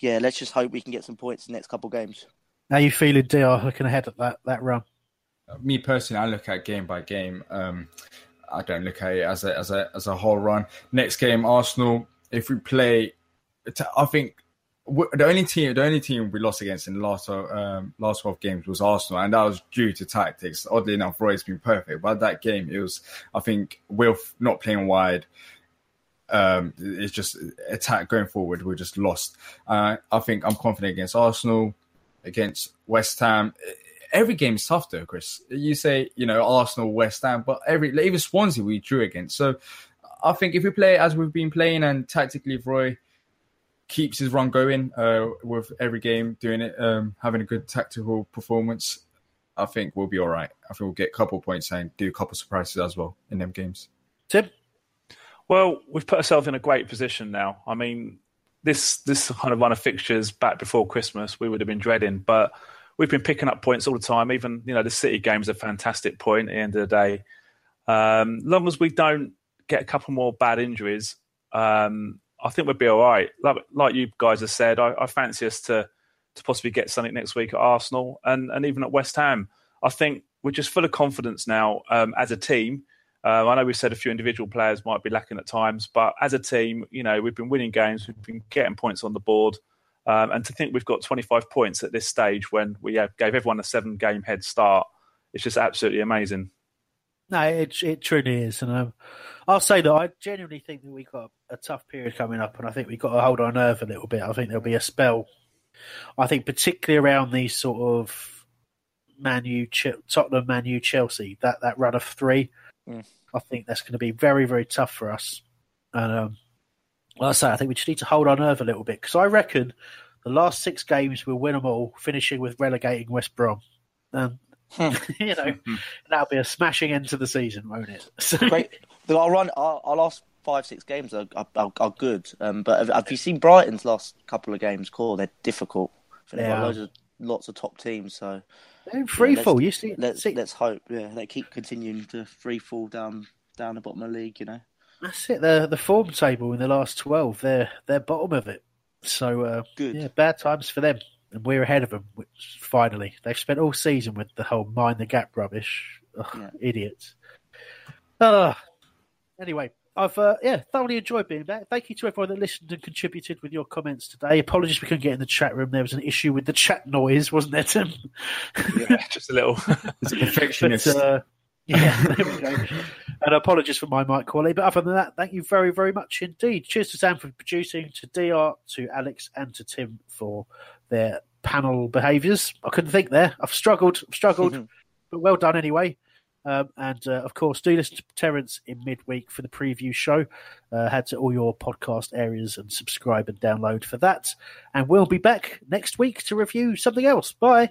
Speaker 4: yeah, let's just hope we can get some points in the next couple of games.
Speaker 2: How you feeling, Dr? Looking ahead at that that run
Speaker 5: me personally, I look at game by game. Um, I don't look at it as a as a as a whole run. Next game, Arsenal. If we play, I think the only team the only team we lost against in the last um, last twelve games was Arsenal, and that was due to tactics. Oddly enough, Roy's been perfect, but that game it was I think Wilf not playing wide. Um, it's just attack going forward. We're just lost. Uh, I think I'm confident against Arsenal, against West Ham every game's tough though, Chris. You say, you know, Arsenal, West Ham, but every even Swansea we drew against. So I think if we play as we've been playing and tactically if Roy keeps his run going uh, with every game, doing it, um, having a good tactical performance, I think we'll be all right. I think we'll get a couple of points and do a couple of surprises as well in them games.
Speaker 2: Tim?
Speaker 6: Well, we've put ourselves in a great position now. I mean, this this kind of run of fixtures back before Christmas, we would have been dreading, but we've been picking up points all the time. Even you know the City game game's a fantastic point at the end of the day. Um, long as we don't get a couple more bad injuries, um, I think we'll be all right. Like, like you guys have said, I, I, fancy us to to possibly get something next week at Arsenal and, and even at West Ham. I think we're just full of confidence now um, as a team. Uh, I know we've said a few individual players might be lacking at times, but as a team, you know, we've been winning games, we've been getting points on the board. Um, and to think we've got 25 points at this stage when we gave everyone a seven game head start, it's just absolutely amazing.
Speaker 2: No, it it truly is, and um, I'll say that I genuinely think that we've got a tough period coming up, and I think we've got to hold our nerve a little bit. I think there'll be a spell. I think particularly around these sort of Manu, Tottenham, Manu, Chelsea, that that run of three, mm. I think that's going to be very very tough for us, and um, like I say, I think we just need to hold our nerve a little bit because I reckon the last six games we'll win them all, finishing with relegating West Brom. Um, you know, that'll be a smashing end to the season, won't it? So...
Speaker 4: Great. I'll run. Our, our, last five, six games are are, are good. Um, but have, have, you seen Brighton's last couple of games? Cool, they're difficult. They've yeah. got loads of lots of top teams. So
Speaker 2: they're free yeah, fall. You see,
Speaker 4: let's see. let's hope. Yeah, they keep continuing to free fall down down the bottom of the league. You know.
Speaker 2: That's it. The the form table in the last twelve, they're they're bottom of it. So uh,
Speaker 4: good.
Speaker 2: Yeah, bad times for them, and we're ahead of them. Which finally, they've spent all season with the whole mind the gap rubbish. Ugh, yeah. Idiots. Uh, anyway, I've uh, yeah thoroughly enjoyed being back. Thank you to everyone that listened and contributed with your comments today. Apologies we couldn't get in the chat room. There was an issue with the chat noise, wasn't there, Tim?
Speaker 6: yeah, just a little.
Speaker 5: It's a perfectionist. But, uh,
Speaker 2: yeah, there we go. And apologies for my mic quality. But other than that, thank you very, very much indeed. Cheers to Sam for producing, to DR, to Alex, and to Tim for their panel behaviours. I couldn't think there. I've struggled, struggled, but well done anyway. Um, and uh, of course, do listen to Terence in midweek for the preview show. Uh, head to all your podcast areas and subscribe and download for that. And we'll be back next week to review something else. Bye.